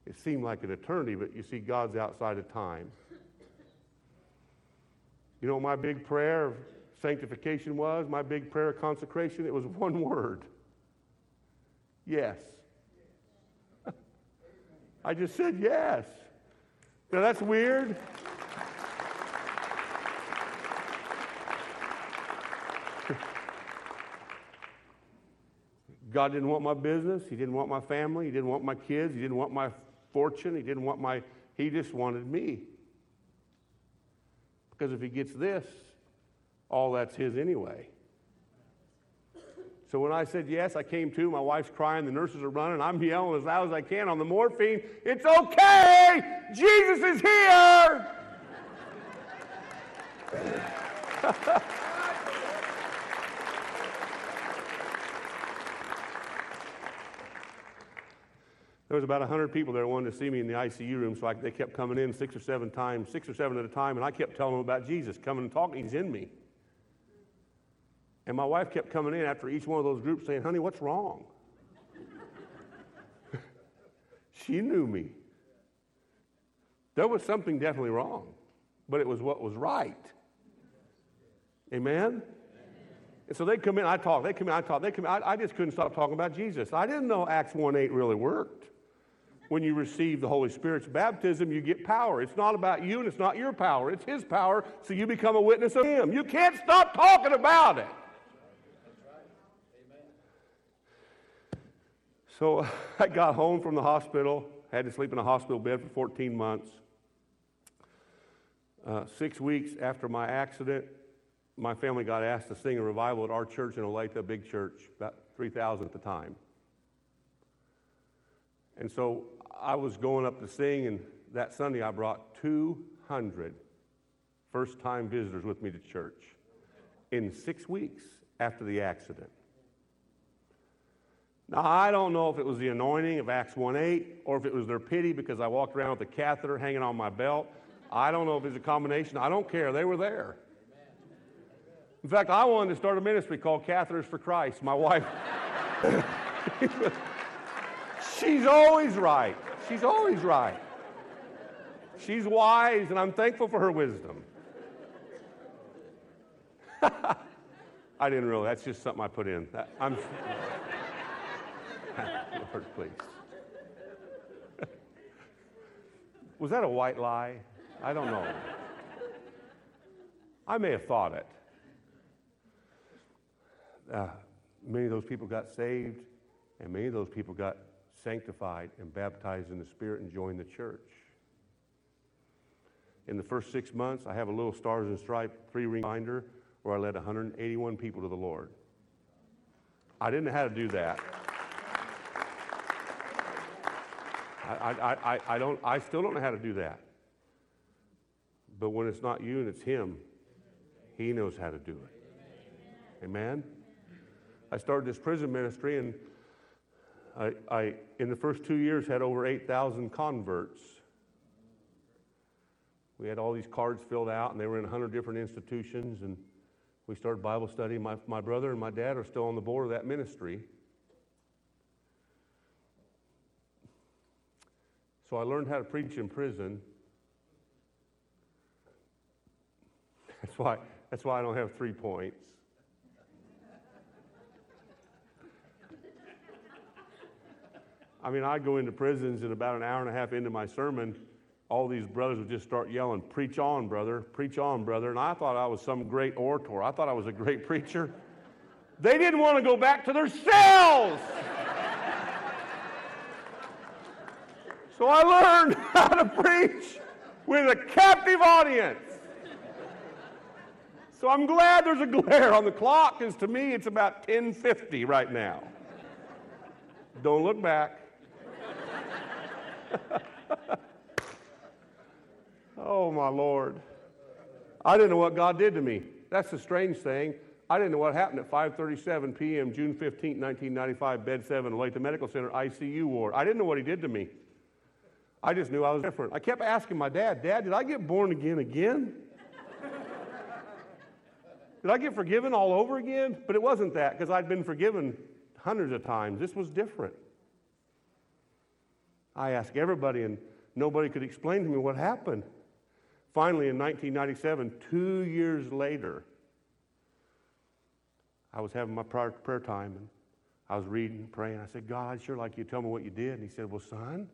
It seemed like an eternity, but you see, God's outside of time. You know, my big prayer sanctification was, my big prayer of consecration, it was one word yes. I just said yes. Now that's weird. God didn't want my business. He didn't want my family. He didn't want my kids. He didn't want my fortune. He didn't want my, he just wanted me. Because if he gets this, all that's his anyway. So when I said yes, I came to. My wife's crying. The nurses are running. I'm yelling as loud as I can on the morphine. It's okay. Jesus is here. there was about 100 people there wanted to see me in the ICU room, so I, they kept coming in six or seven times, six or seven at a time, and I kept telling them about Jesus, coming and talking. He's in me. And my wife kept coming in after each one of those groups saying, Honey, what's wrong? she knew me. There was something definitely wrong, but it was what was right. Amen? And so they'd come in, I talk, they come in, I talk, they come in. I, I just couldn't stop talking about Jesus. I didn't know Acts 1 8 really worked. When you receive the Holy Spirit's baptism, you get power. It's not about you and it's not your power, it's His power, so you become a witness of Him. You can't stop talking about it. So I got home from the hospital, had to sleep in a hospital bed for 14 months. Uh, six weeks after my accident, my family got asked to sing a revival at our church in Olathe, a big church, about 3,000 at the time. And so I was going up to sing, and that Sunday I brought 200 first time visitors with me to church in six weeks after the accident. Now, I don't know if it was the anointing of Acts 1.8 or if it was their pity because I walked around with a catheter hanging on my belt. I don't know if it's a combination. I don't care. They were there. In fact, I wanted to start a ministry called Catheters for Christ. My wife, she's always right. She's always right. She's wise, and I'm thankful for her wisdom. I didn't really. That's just something I put in. I'm. Lord, please. Was that a white lie? I don't know. I may have thought it. Uh, many of those people got saved, and many of those people got sanctified and baptized in the Spirit and joined the church. In the first six months, I have a little Stars and Stripes three ring binder where I led 181 people to the Lord. I didn't know how to do that. I, I, I, don't, I still don't know how to do that. But when it's not you and it's Him, He knows how to do it. Amen? I started this prison ministry, and I, I in the first two years, had over 8,000 converts. We had all these cards filled out, and they were in 100 different institutions, and we started Bible study. My, my brother and my dad are still on the board of that ministry. So I learned how to preach in prison. That's why, that's why I don't have three points. I mean, I go into prisons, and about an hour and a half into my sermon, all these brothers would just start yelling, Preach on, brother, preach on, brother. And I thought I was some great orator. I thought I was a great preacher. They didn't want to go back to their cells. So I learned how to preach with a captive audience. So I'm glad there's a glare on the clock because to me it's about 1050 right now. Don't look back. oh my Lord. I didn't know what God did to me. That's the strange thing. I didn't know what happened at 5:37 p.m. June 15, 1995, Bed 7, Olathe Medical Center ICU ward. I didn't know what he did to me. I just knew I was different. I kept asking my dad, Dad, did I get born again again? did I get forgiven all over again? But it wasn't that because I'd been forgiven hundreds of times. This was different. I asked everybody, and nobody could explain to me what happened. Finally, in 1997, two years later, I was having my prayer, time, and I was reading, praying. I said, God, I'd sure like you to tell me what you did. And he said, Well, son,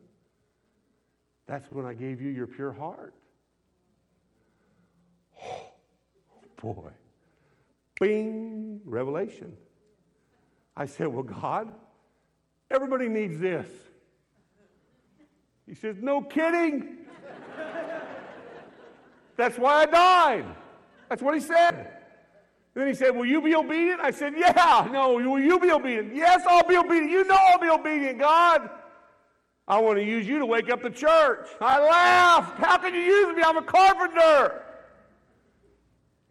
that's when I gave you your pure heart. Oh, boy. Bing, revelation. I said, Well, God, everybody needs this. He says, No kidding. That's why I died. That's what he said. Then he said, Will you be obedient? I said, Yeah. No, will you be obedient? Yes, I'll be obedient. You know I'll be obedient, God. I want to use you to wake up the church. I laughed. How can you use me? I'm a carpenter.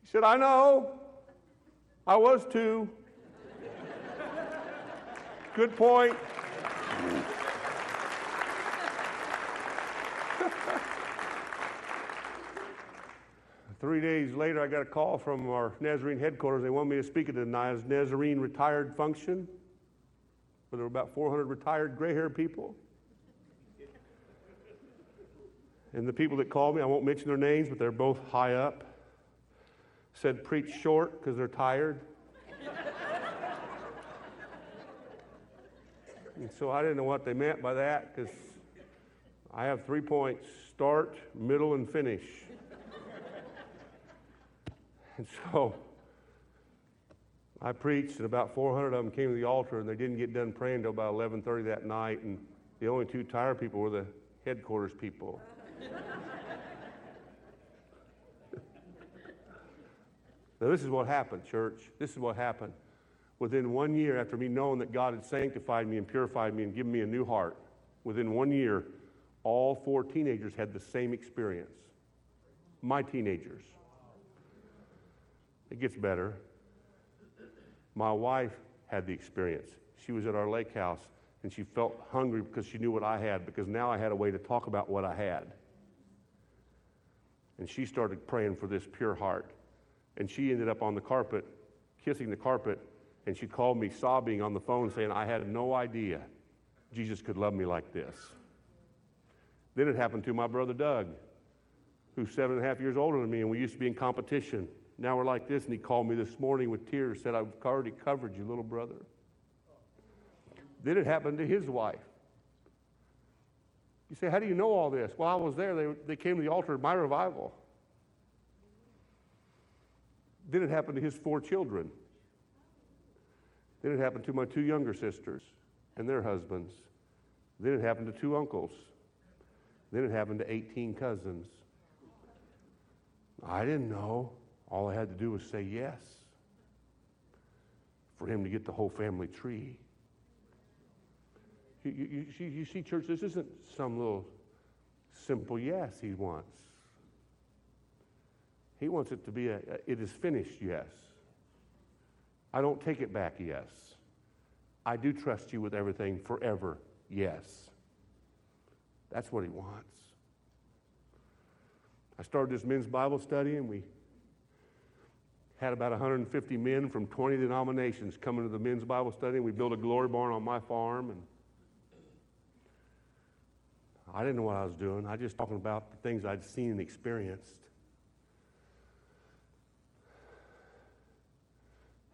He said, I know. I was too. Good point. Three days later, I got a call from our Nazarene headquarters. They wanted me to speak at the Nazarene retired function. Where there were about 400 retired gray haired people. And the people that called me, I won't mention their names, but they're both high up, said preach short because they're tired. and so I didn't know what they meant by that because I have three points start, middle, and finish. and so I preached, and about 400 of them came to the altar, and they didn't get done praying until about 11:30 that night. And the only two tired people were the headquarters people. now, this is what happened, church. This is what happened. Within one year, after me knowing that God had sanctified me and purified me and given me a new heart, within one year, all four teenagers had the same experience. My teenagers. It gets better. My wife had the experience. She was at our lake house and she felt hungry because she knew what I had, because now I had a way to talk about what I had. And she started praying for this pure heart. And she ended up on the carpet, kissing the carpet, and she called me sobbing on the phone saying, I had no idea Jesus could love me like this. Then it happened to my brother Doug, who's seven and a half years older than me, and we used to be in competition. Now we're like this, and he called me this morning with tears, said, I've already covered you, little brother. Then it happened to his wife. You say, How do you know all this? Well, I was there. They, they came to the altar at my revival. Then it happened to his four children. Then it happened to my two younger sisters and their husbands. Then it happened to two uncles. Then it happened to 18 cousins. I didn't know. All I had to do was say yes for him to get the whole family tree. You, you, you, you see, church, this isn't some little simple yes he wants. He wants it to be a, a it is finished yes. I don't take it back yes. I do trust you with everything forever yes. That's what he wants. I started this men's Bible study and we had about 150 men from 20 denominations coming to the men's Bible study. And we built a glory barn on my farm and I didn't know what I was doing. I was just talking about the things I'd seen and experienced.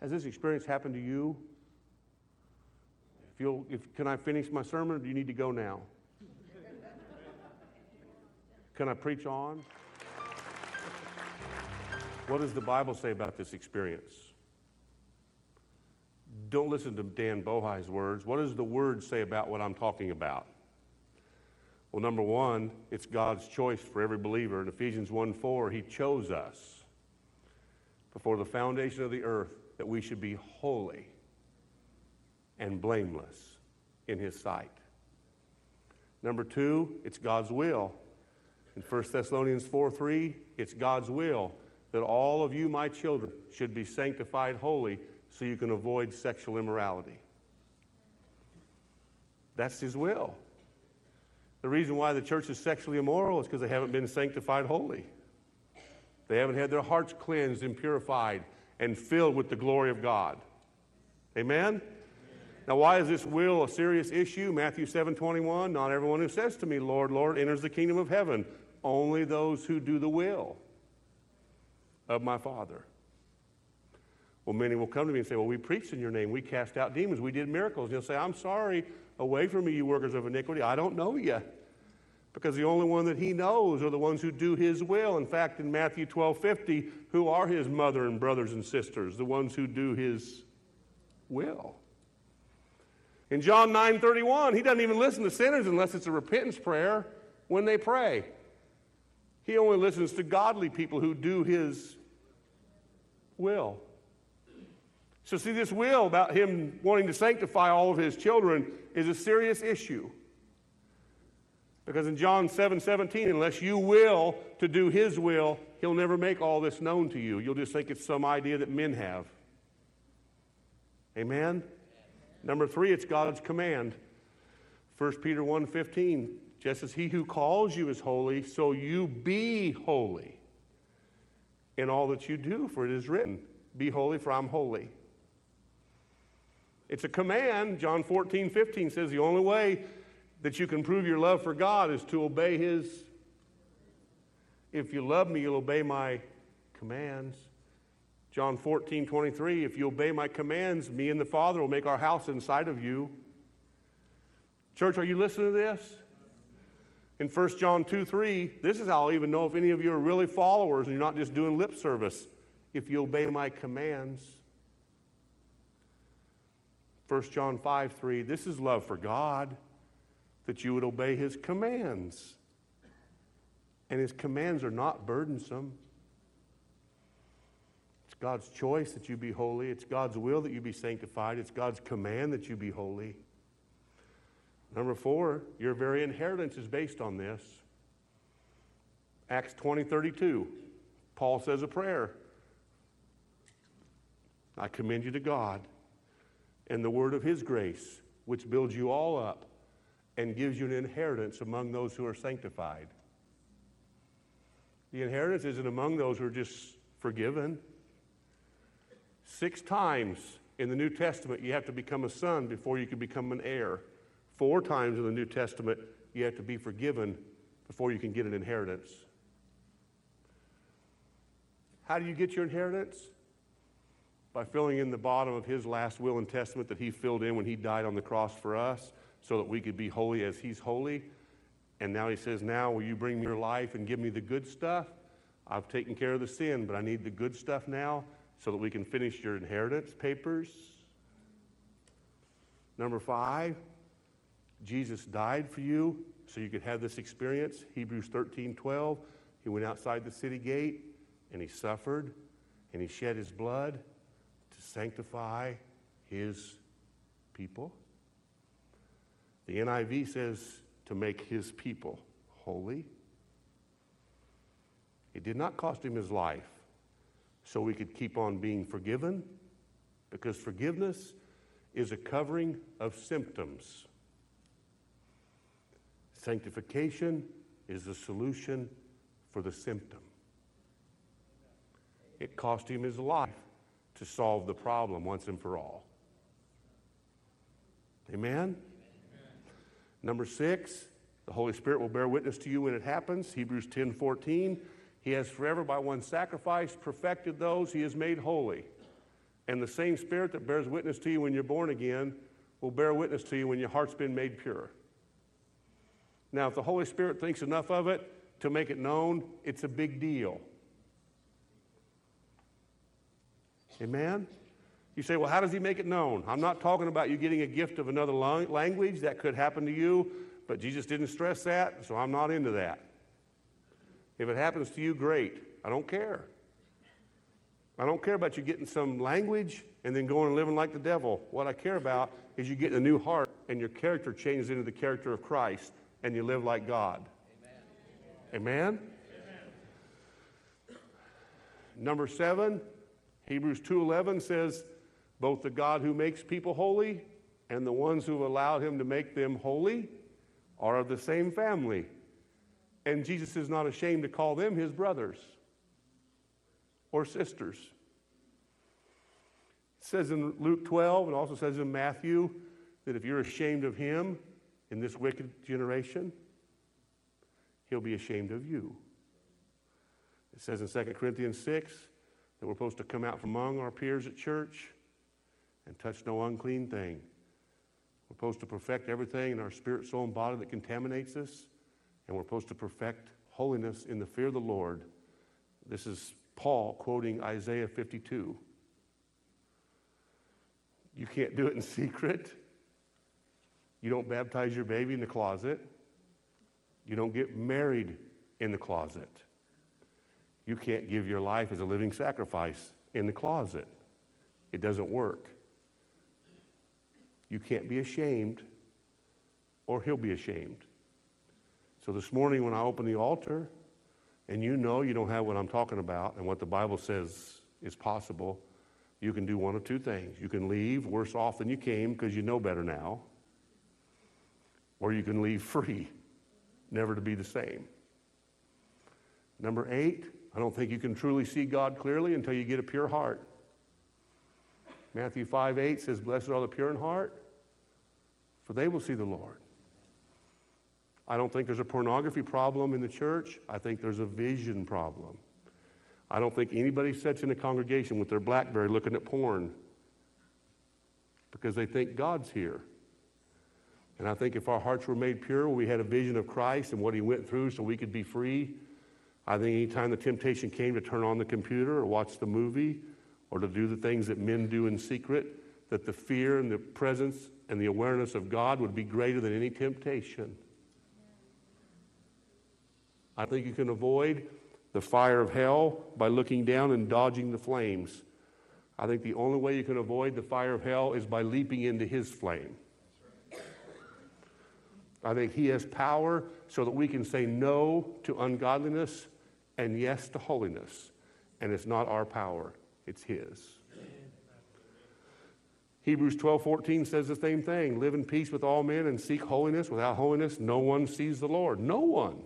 Has this experience happened to you? If you'll, if, can I finish my sermon or do you need to go now? Can I preach on? What does the Bible say about this experience? Don't listen to Dan Bohi's words. What does the Word say about what I'm talking about? Well, number one, it's God's choice for every believer. In Ephesians 1 4, He chose us before the foundation of the earth that we should be holy and blameless in His sight. Number two, it's God's will. In 1 Thessalonians 4 3, it's God's will that all of you, my children, should be sanctified holy so you can avoid sexual immorality. That's His will. The reason why the church is sexually immoral is because they haven't been sanctified holy. They haven't had their hearts cleansed and purified and filled with the glory of God. Amen? Now, why is this will a serious issue? Matthew 7 21, not everyone who says to me, Lord, Lord, enters the kingdom of heaven. Only those who do the will of my Father. Well, many will come to me and say, Well, we preached in your name. We cast out demons. We did miracles. And you'll say, I'm sorry. Away from me, you workers of iniquity. I don't know you. Because the only one that he knows are the ones who do his will. In fact, in Matthew 12 50, who are his mother and brothers and sisters? The ones who do his will. In John 9 31, he doesn't even listen to sinners unless it's a repentance prayer when they pray. He only listens to godly people who do his will. So, see, this will about him wanting to sanctify all of his children is a serious issue. Because in John 7 17, unless you will to do his will, he'll never make all this known to you. You'll just think it's some idea that men have. Amen? Number three, it's God's command. 1 Peter 1 15, just as he who calls you is holy, so you be holy in all that you do, for it is written, Be holy, for I'm holy. It's a command. John 14, 15 says the only way that you can prove your love for God is to obey His. If you love me, you'll obey my commands. John 14, 23, if you obey my commands, me and the Father will make our house inside of you. Church, are you listening to this? In 1 John 2, 3, this is how I'll even know if any of you are really followers and you're not just doing lip service. If you obey my commands. 1 John 5 3, this is love for God, that you would obey his commands. And his commands are not burdensome. It's God's choice that you be holy, it's God's will that you be sanctified, it's God's command that you be holy. Number four, your very inheritance is based on this. Acts 20 32, Paul says a prayer. I commend you to God and the word of his grace, which builds you all up and gives you an inheritance among those who are sanctified. The inheritance isn't among those who are just forgiven. Six times in the New Testament, you have to become a son before you can become an heir. Four times in the New Testament, you have to be forgiven before you can get an inheritance. How do you get your inheritance? By filling in the bottom of his last will and testament that he filled in when he died on the cross for us so that we could be holy as he's holy. And now he says, Now will you bring me your life and give me the good stuff? I've taken care of the sin, but I need the good stuff now so that we can finish your inheritance papers. Number five, Jesus died for you so you could have this experience. Hebrews 13 12. He went outside the city gate and he suffered and he shed his blood sanctify his people. The NIV says to make his people holy. It did not cost him his life so we could keep on being forgiven, because forgiveness is a covering of symptoms. Sanctification is the solution for the symptom. It cost him his life to solve the problem once and for all. Amen? Amen? Number six, the Holy Spirit will bear witness to you when it happens. Hebrews 10 14. He has forever, by one sacrifice, perfected those he has made holy. And the same Spirit that bears witness to you when you're born again will bear witness to you when your heart's been made pure. Now, if the Holy Spirit thinks enough of it to make it known, it's a big deal. Amen? You say, well, how does he make it known? I'm not talking about you getting a gift of another language. That could happen to you, but Jesus didn't stress that, so I'm not into that. If it happens to you, great. I don't care. I don't care about you getting some language and then going and living like the devil. What I care about is you getting a new heart and your character changes into the character of Christ and you live like God. Amen? Amen? Amen. Number seven, Hebrews 2.11 says, both the God who makes people holy and the ones who have allowed him to make them holy are of the same family. And Jesus is not ashamed to call them his brothers or sisters. It says in Luke 12, and also says in Matthew, that if you're ashamed of him in this wicked generation, he'll be ashamed of you. It says in 2 Corinthians 6 that we're supposed to come out from among our peers at church and touch no unclean thing. We're supposed to perfect everything in our spirit, soul, and body that contaminates us and we're supposed to perfect holiness in the fear of the Lord. This is Paul quoting Isaiah 52. You can't do it in secret. You don't baptize your baby in the closet. You don't get married in the closet. You can't give your life as a living sacrifice in the closet. It doesn't work. You can't be ashamed, or he'll be ashamed. So this morning, when I open the altar, and you know you don't have what I'm talking about and what the Bible says is possible, you can do one of two things. You can leave worse off than you came because you know better now, or you can leave free, never to be the same. Number eight, I don't think you can truly see God clearly until you get a pure heart. Matthew 5 8 says, Blessed are the pure in heart, for they will see the Lord. I don't think there's a pornography problem in the church. I think there's a vision problem. I don't think anybody sits in a congregation with their Blackberry looking at porn because they think God's here. And I think if our hearts were made pure, we had a vision of Christ and what he went through so we could be free. I think anytime the temptation came to turn on the computer or watch the movie or to do the things that men do in secret, that the fear and the presence and the awareness of God would be greater than any temptation. I think you can avoid the fire of hell by looking down and dodging the flames. I think the only way you can avoid the fire of hell is by leaping into his flame. I think he has power so that we can say no to ungodliness and yes to holiness. And it's not our power, it's his. Hebrews 12 14 says the same thing live in peace with all men and seek holiness. Without holiness, no one sees the Lord. No one.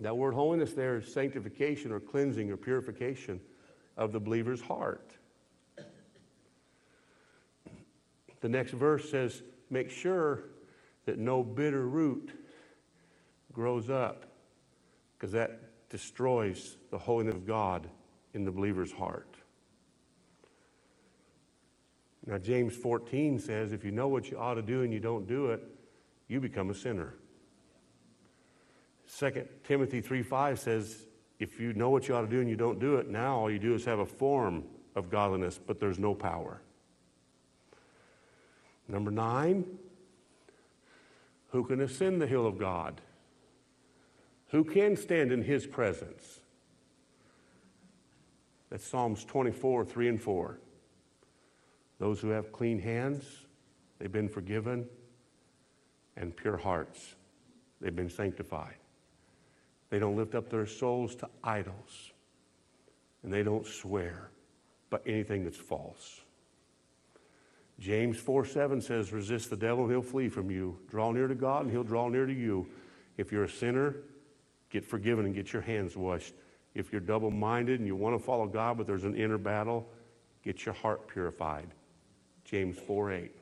That word holiness there is sanctification or cleansing or purification of the believer's heart. The next verse says, Make sure that no bitter root grows up, because that destroys the holiness of God in the believer's heart. Now, James 14 says, If you know what you ought to do and you don't do it, you become a sinner. 2 Timothy 3 5 says, If you know what you ought to do and you don't do it, now all you do is have a form of godliness, but there's no power. Number nine, who can ascend the hill of God? Who can stand in his presence? That's Psalms 24, 3 and 4. Those who have clean hands, they've been forgiven, and pure hearts, they've been sanctified. They don't lift up their souls to idols, and they don't swear by anything that's false. James 4 7 says, Resist the devil and he'll flee from you. Draw near to God and he'll draw near to you. If you're a sinner, get forgiven and get your hands washed. If you're double minded and you want to follow God, but there's an inner battle, get your heart purified. James 4 8.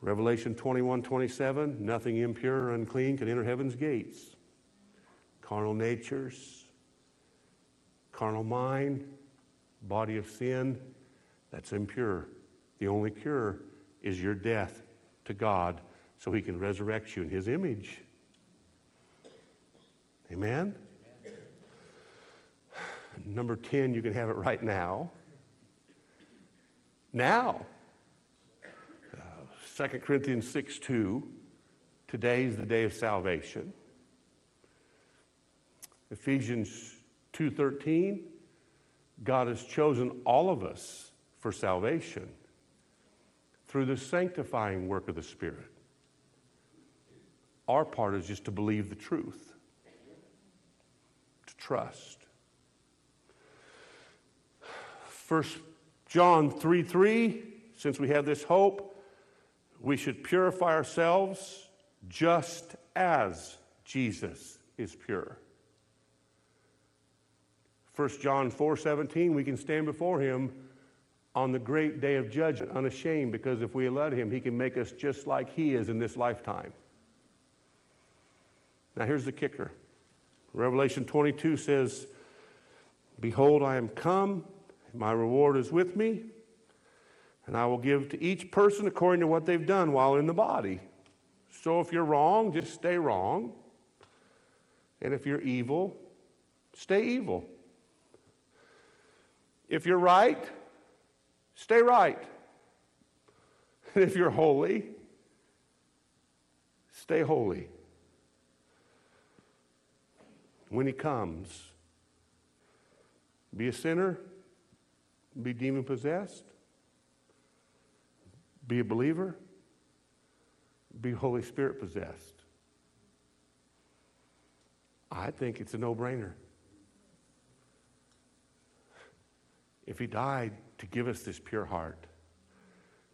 Revelation 21 27, nothing impure or unclean can enter heaven's gates. Carnal natures, carnal mind, body of sin, that's impure. The only cure is your death to God so he can resurrect you in his image. Amen? Number 10, you can have it right now. Now. Uh, 2 Corinthians 6 2. Today is the day of salvation. Ephesians 2:13 God has chosen all of us for salvation through the sanctifying work of the Spirit. Our part is just to believe the truth, trust. 1 John 3 3, since we have this hope, we should purify ourselves just as Jesus is pure. 1 John 4 17, we can stand before him on the great day of judgment, unashamed, because if we let Him, He can make us just like He is in this lifetime. Now, here's the kicker Revelation 22 says, Behold, I am come, my reward is with me, and I will give to each person according to what they've done while in the body. So if you're wrong, just stay wrong. And if you're evil, stay evil. If you're right, Stay right. And if you're holy, stay holy. When he comes, be a sinner, be demon possessed, be a believer, be Holy Spirit possessed. I think it's a no brainer. If he died to give us this pure heart,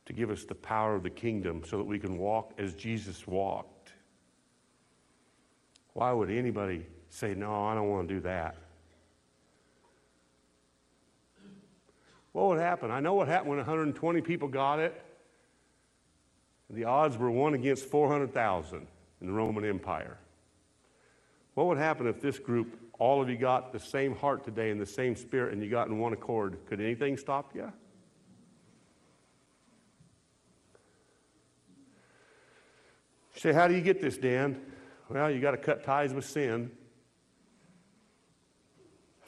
to give us the power of the kingdom so that we can walk as Jesus walked. Why would anybody say, No, I don't want to do that? What would happen? I know what happened when 120 people got it. The odds were 1 against 400,000 in the Roman Empire. What would happen if this group all of you got the same heart today and the same spirit and you got in one accord, could anything stop you? You say, How do you get this, Dan? Well, you got to cut ties with sin.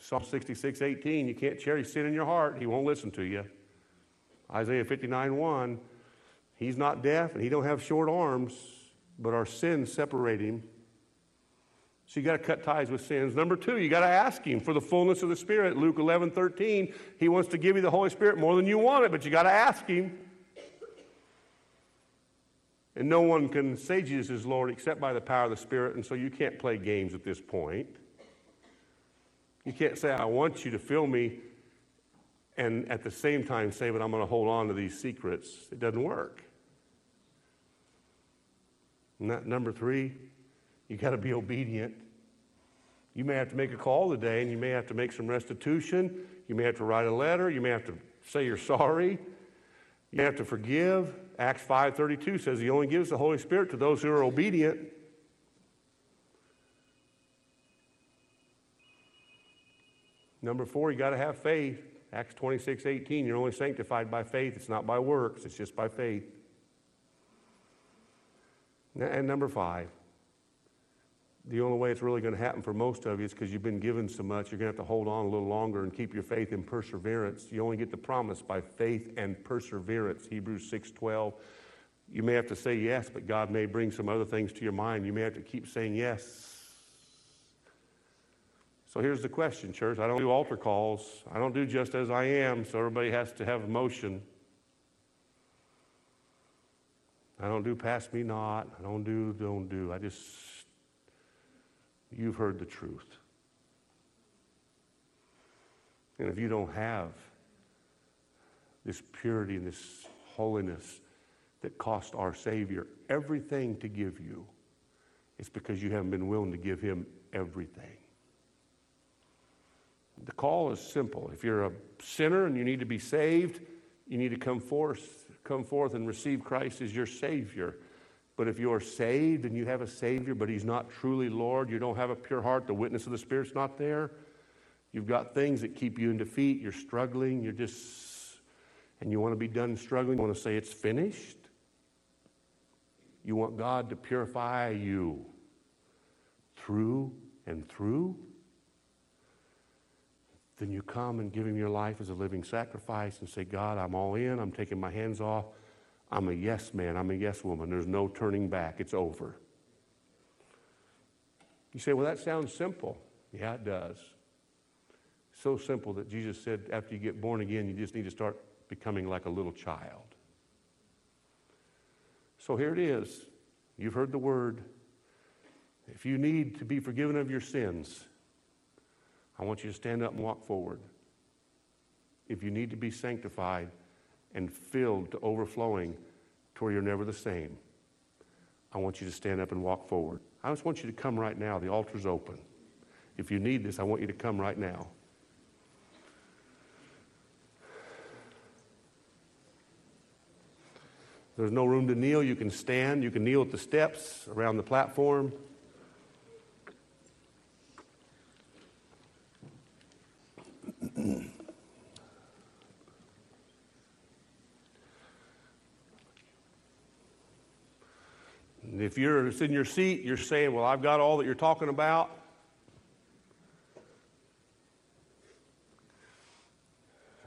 Psalm 66, 18, you can't cherish sin in your heart. He won't listen to you. Isaiah 59, 1, he's not deaf and he don't have short arms, but our sins separate him so you got to cut ties with sins. Number two, you got to ask Him for the fullness of the Spirit. Luke 11, 13, He wants to give you the Holy Spirit more than you want it, but you got to ask Him. And no one can say Jesus is Lord except by the power of the Spirit, and so you can't play games at this point. You can't say, I want you to fill me, and at the same time say, but I'm going to hold on to these secrets. It doesn't work. number three, you got to be obedient. You may have to make a call today and you may have to make some restitution. You may have to write a letter. You may have to say you're sorry. You have to forgive. Acts 5:32 says he only gives the Holy Spirit to those who are obedient. Number four, you got to have faith. Acts 26, 18, you're only sanctified by faith. It's not by works, it's just by faith. And number five, the only way it's really going to happen for most of you is because you've been given so much, you're going to have to hold on a little longer and keep your faith in perseverance. You only get the promise by faith and perseverance. Hebrews 6:12. You may have to say yes, but God may bring some other things to your mind. You may have to keep saying yes so here's the question, church. I don't do altar calls. I don't do just as I am, so everybody has to have emotion. I don't do pass me not. I don't do, don't do. I just, you've heard the truth. And if you don't have this purity and this holiness that cost our Savior everything to give you, it's because you haven't been willing to give Him everything. The call is simple. If you're a sinner and you need to be saved, you need to come forth, come forth and receive Christ as your Savior. But if you're saved and you have a Savior, but He's not truly Lord, you don't have a pure heart, the witness of the Spirit's not there, you've got things that keep you in defeat, you're struggling, you're just, and you want to be done struggling, you want to say it's finished. You want God to purify you through and through then you come and give Him your life as a living sacrifice and say, God, I'm all in. I'm taking my hands off. I'm a yes man. I'm a yes woman. There's no turning back. It's over. You say, well, that sounds simple. Yeah, it does. So simple that Jesus said after you get born again, you just need to start becoming like a little child. So here it is. You've heard the word. If you need to be forgiven of your sins, I want you to stand up and walk forward. If you need to be sanctified and filled to overflowing to where you're never the same, I want you to stand up and walk forward. I just want you to come right now. The altar's open. If you need this, I want you to come right now. There's no room to kneel. You can stand. You can kneel at the steps around the platform. If you're sitting in your seat, you're saying, Well, I've got all that you're talking about.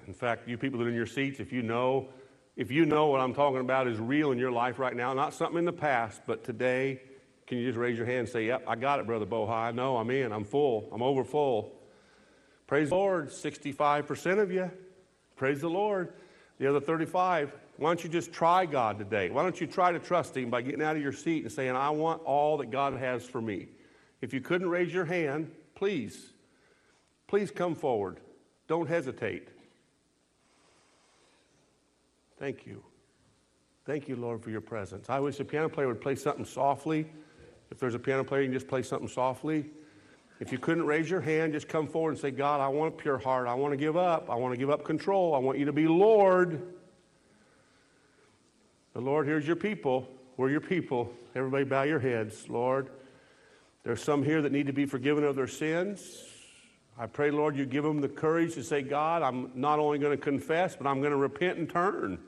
In fact, you people that are in your seats, if you know, if you know what I'm talking about is real in your life right now, not something in the past, but today, can you just raise your hand and say, Yep, I got it, Brother Bohi. I know I'm in. I'm full. I'm over full. Praise the Lord. 65% of you. Praise the Lord. The other 35, why don't you just try God today? Why don't you try to trust Him by getting out of your seat and saying, I want all that God has for me? If you couldn't raise your hand, please, please come forward. Don't hesitate. Thank you. Thank you, Lord, for your presence. I wish the piano player would play something softly. If there's a piano player, you can just play something softly. If you couldn't raise your hand, just come forward and say, God, I want a pure heart. I want to give up. I want to give up control. I want you to be Lord. The Lord, here's your people. We're your people. Everybody bow your heads, Lord. There's some here that need to be forgiven of their sins. I pray, Lord, you give them the courage to say, God, I'm not only going to confess, but I'm going to repent and turn.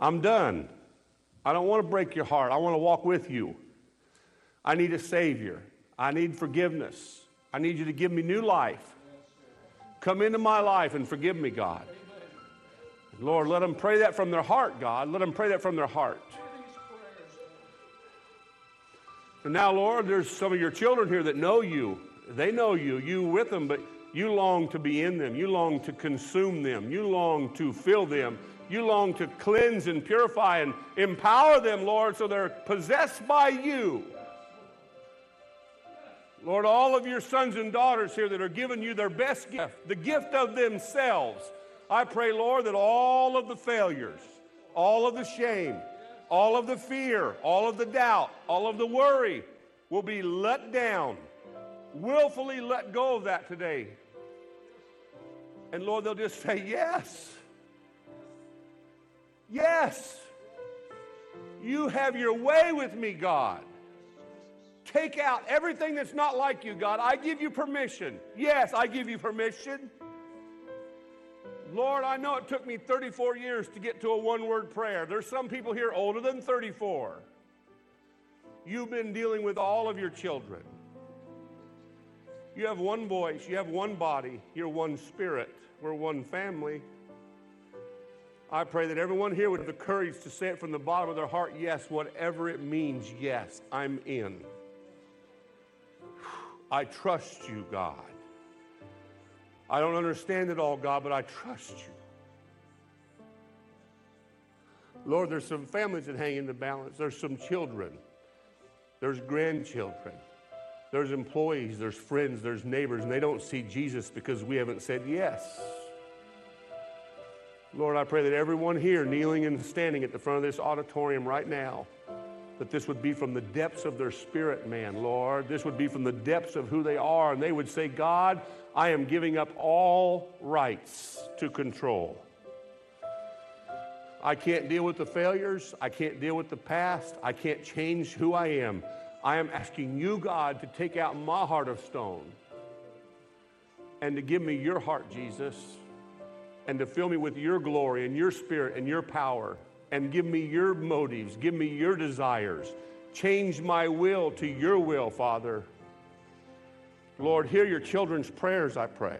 I'm done. I don't want to break your heart. I want to walk with you. I need a Savior. I need forgiveness. I need you to give me new life. Come into my life and forgive me, God. Lord, let them pray that from their heart, God. Let them pray that from their heart. And now, Lord, there's some of your children here that know you. They know you, you with them, but you long to be in them. You long to consume them. You long to fill them. You long to cleanse and purify and empower them, Lord, so they're possessed by you. Lord, all of your sons and daughters here that are giving you their best gift, the gift of themselves. I pray, Lord, that all of the failures, all of the shame, all of the fear, all of the doubt, all of the worry will be let down, willfully let go of that today. And Lord, they'll just say, Yes. Yes. You have your way with me, God. Take out everything that's not like you, God. I give you permission. Yes, I give you permission. Lord, I know it took me 34 years to get to a one word prayer. There's some people here older than 34. You've been dealing with all of your children. You have one voice, you have one body, you're one spirit, we're one family. I pray that everyone here would have the courage to say it from the bottom of their heart yes, whatever it means, yes, I'm in. I trust you, God. I don't understand it all, God, but I trust you. Lord, there's some families that hang in the balance. There's some children. There's grandchildren. There's employees. There's friends. There's neighbors, and they don't see Jesus because we haven't said yes. Lord, I pray that everyone here kneeling and standing at the front of this auditorium right now, that this would be from the depths of their spirit, man, Lord. This would be from the depths of who they are, and they would say, God, I am giving up all rights to control. I can't deal with the failures. I can't deal with the past. I can't change who I am. I am asking you, God, to take out my heart of stone and to give me your heart, Jesus and to fill me with your glory and your spirit and your power and give me your motives, give me your desires. Change my will to your will, Father. Lord, hear your children's prayers, I pray.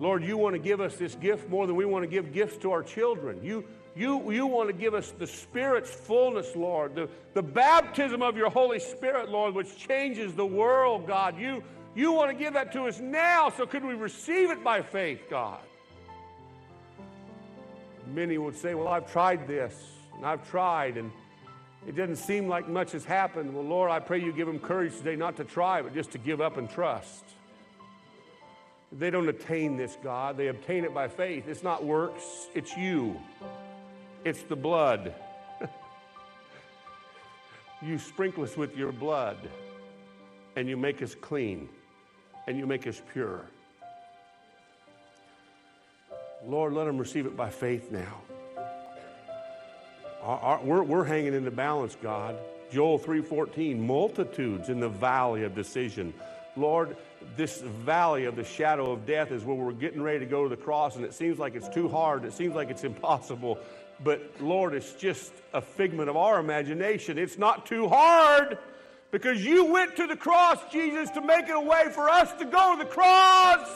Lord, you want to give us this gift more than we want to give gifts to our children. You, you, you want to give us the Spirit's fullness, Lord, the, the baptism of your Holy Spirit, Lord, which changes the world, God. You, you want to give that to us now, so could we receive it by faith, God? Many would say, Well, I've tried this and I've tried, and it doesn't seem like much has happened. Well, Lord, I pray you give them courage today not to try, but just to give up and trust. They don't attain this, God. They obtain it by faith. It's not works, it's you, it's the blood. you sprinkle us with your blood, and you make us clean, and you make us pure. Lord, let them receive it by faith now. Our, our, we're, we're hanging in the balance, God. Joel 3:14, multitudes in the valley of decision. Lord, this valley of the shadow of death is where we're getting ready to go to the cross, and it seems like it's too hard. It seems like it's impossible. But Lord, it's just a figment of our imagination. It's not too hard because you went to the cross, Jesus, to make it a way for us to go to the cross.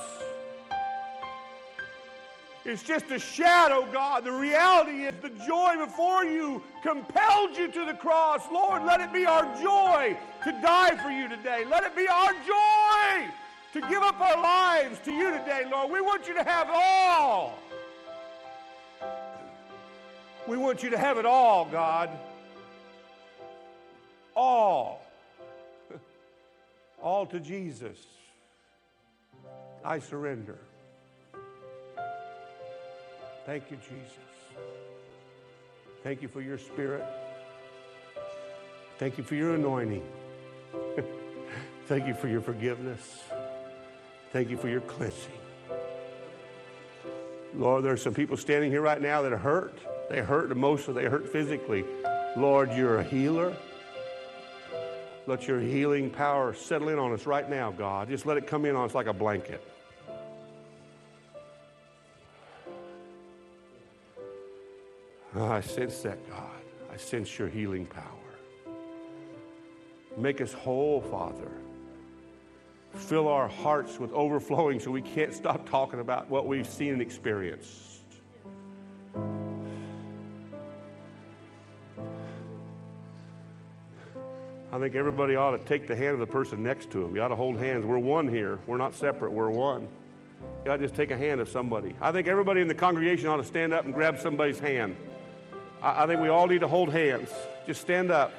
It's just a shadow, God. The reality is the joy before you compelled you to the cross. Lord, let it be our joy to die for you today. Let it be our joy to give up our lives to you today, Lord. We want you to have it all. We want you to have it all, God. All. All to Jesus. I surrender. Thank you, Jesus. Thank you for your spirit. Thank you for your anointing. Thank you for your forgiveness. Thank you for your cleansing. Lord, there are some people standing here right now that are hurt. They hurt emotionally, they hurt physically. Lord, you're a healer. Let your healing power settle in on us right now, God. Just let it come in on us like a blanket. Oh, I sense that, God. I sense your healing power. Make us whole, Father. Fill our hearts with overflowing so we can't stop talking about what we've seen and experienced. I think everybody ought to take the hand of the person next to him. You ought to hold hands. We're one here. We're not separate. We're one. You ought to just take a hand of somebody. I think everybody in the congregation ought to stand up and grab somebody's hand. I, I think we all need to hold hands. Just stand up.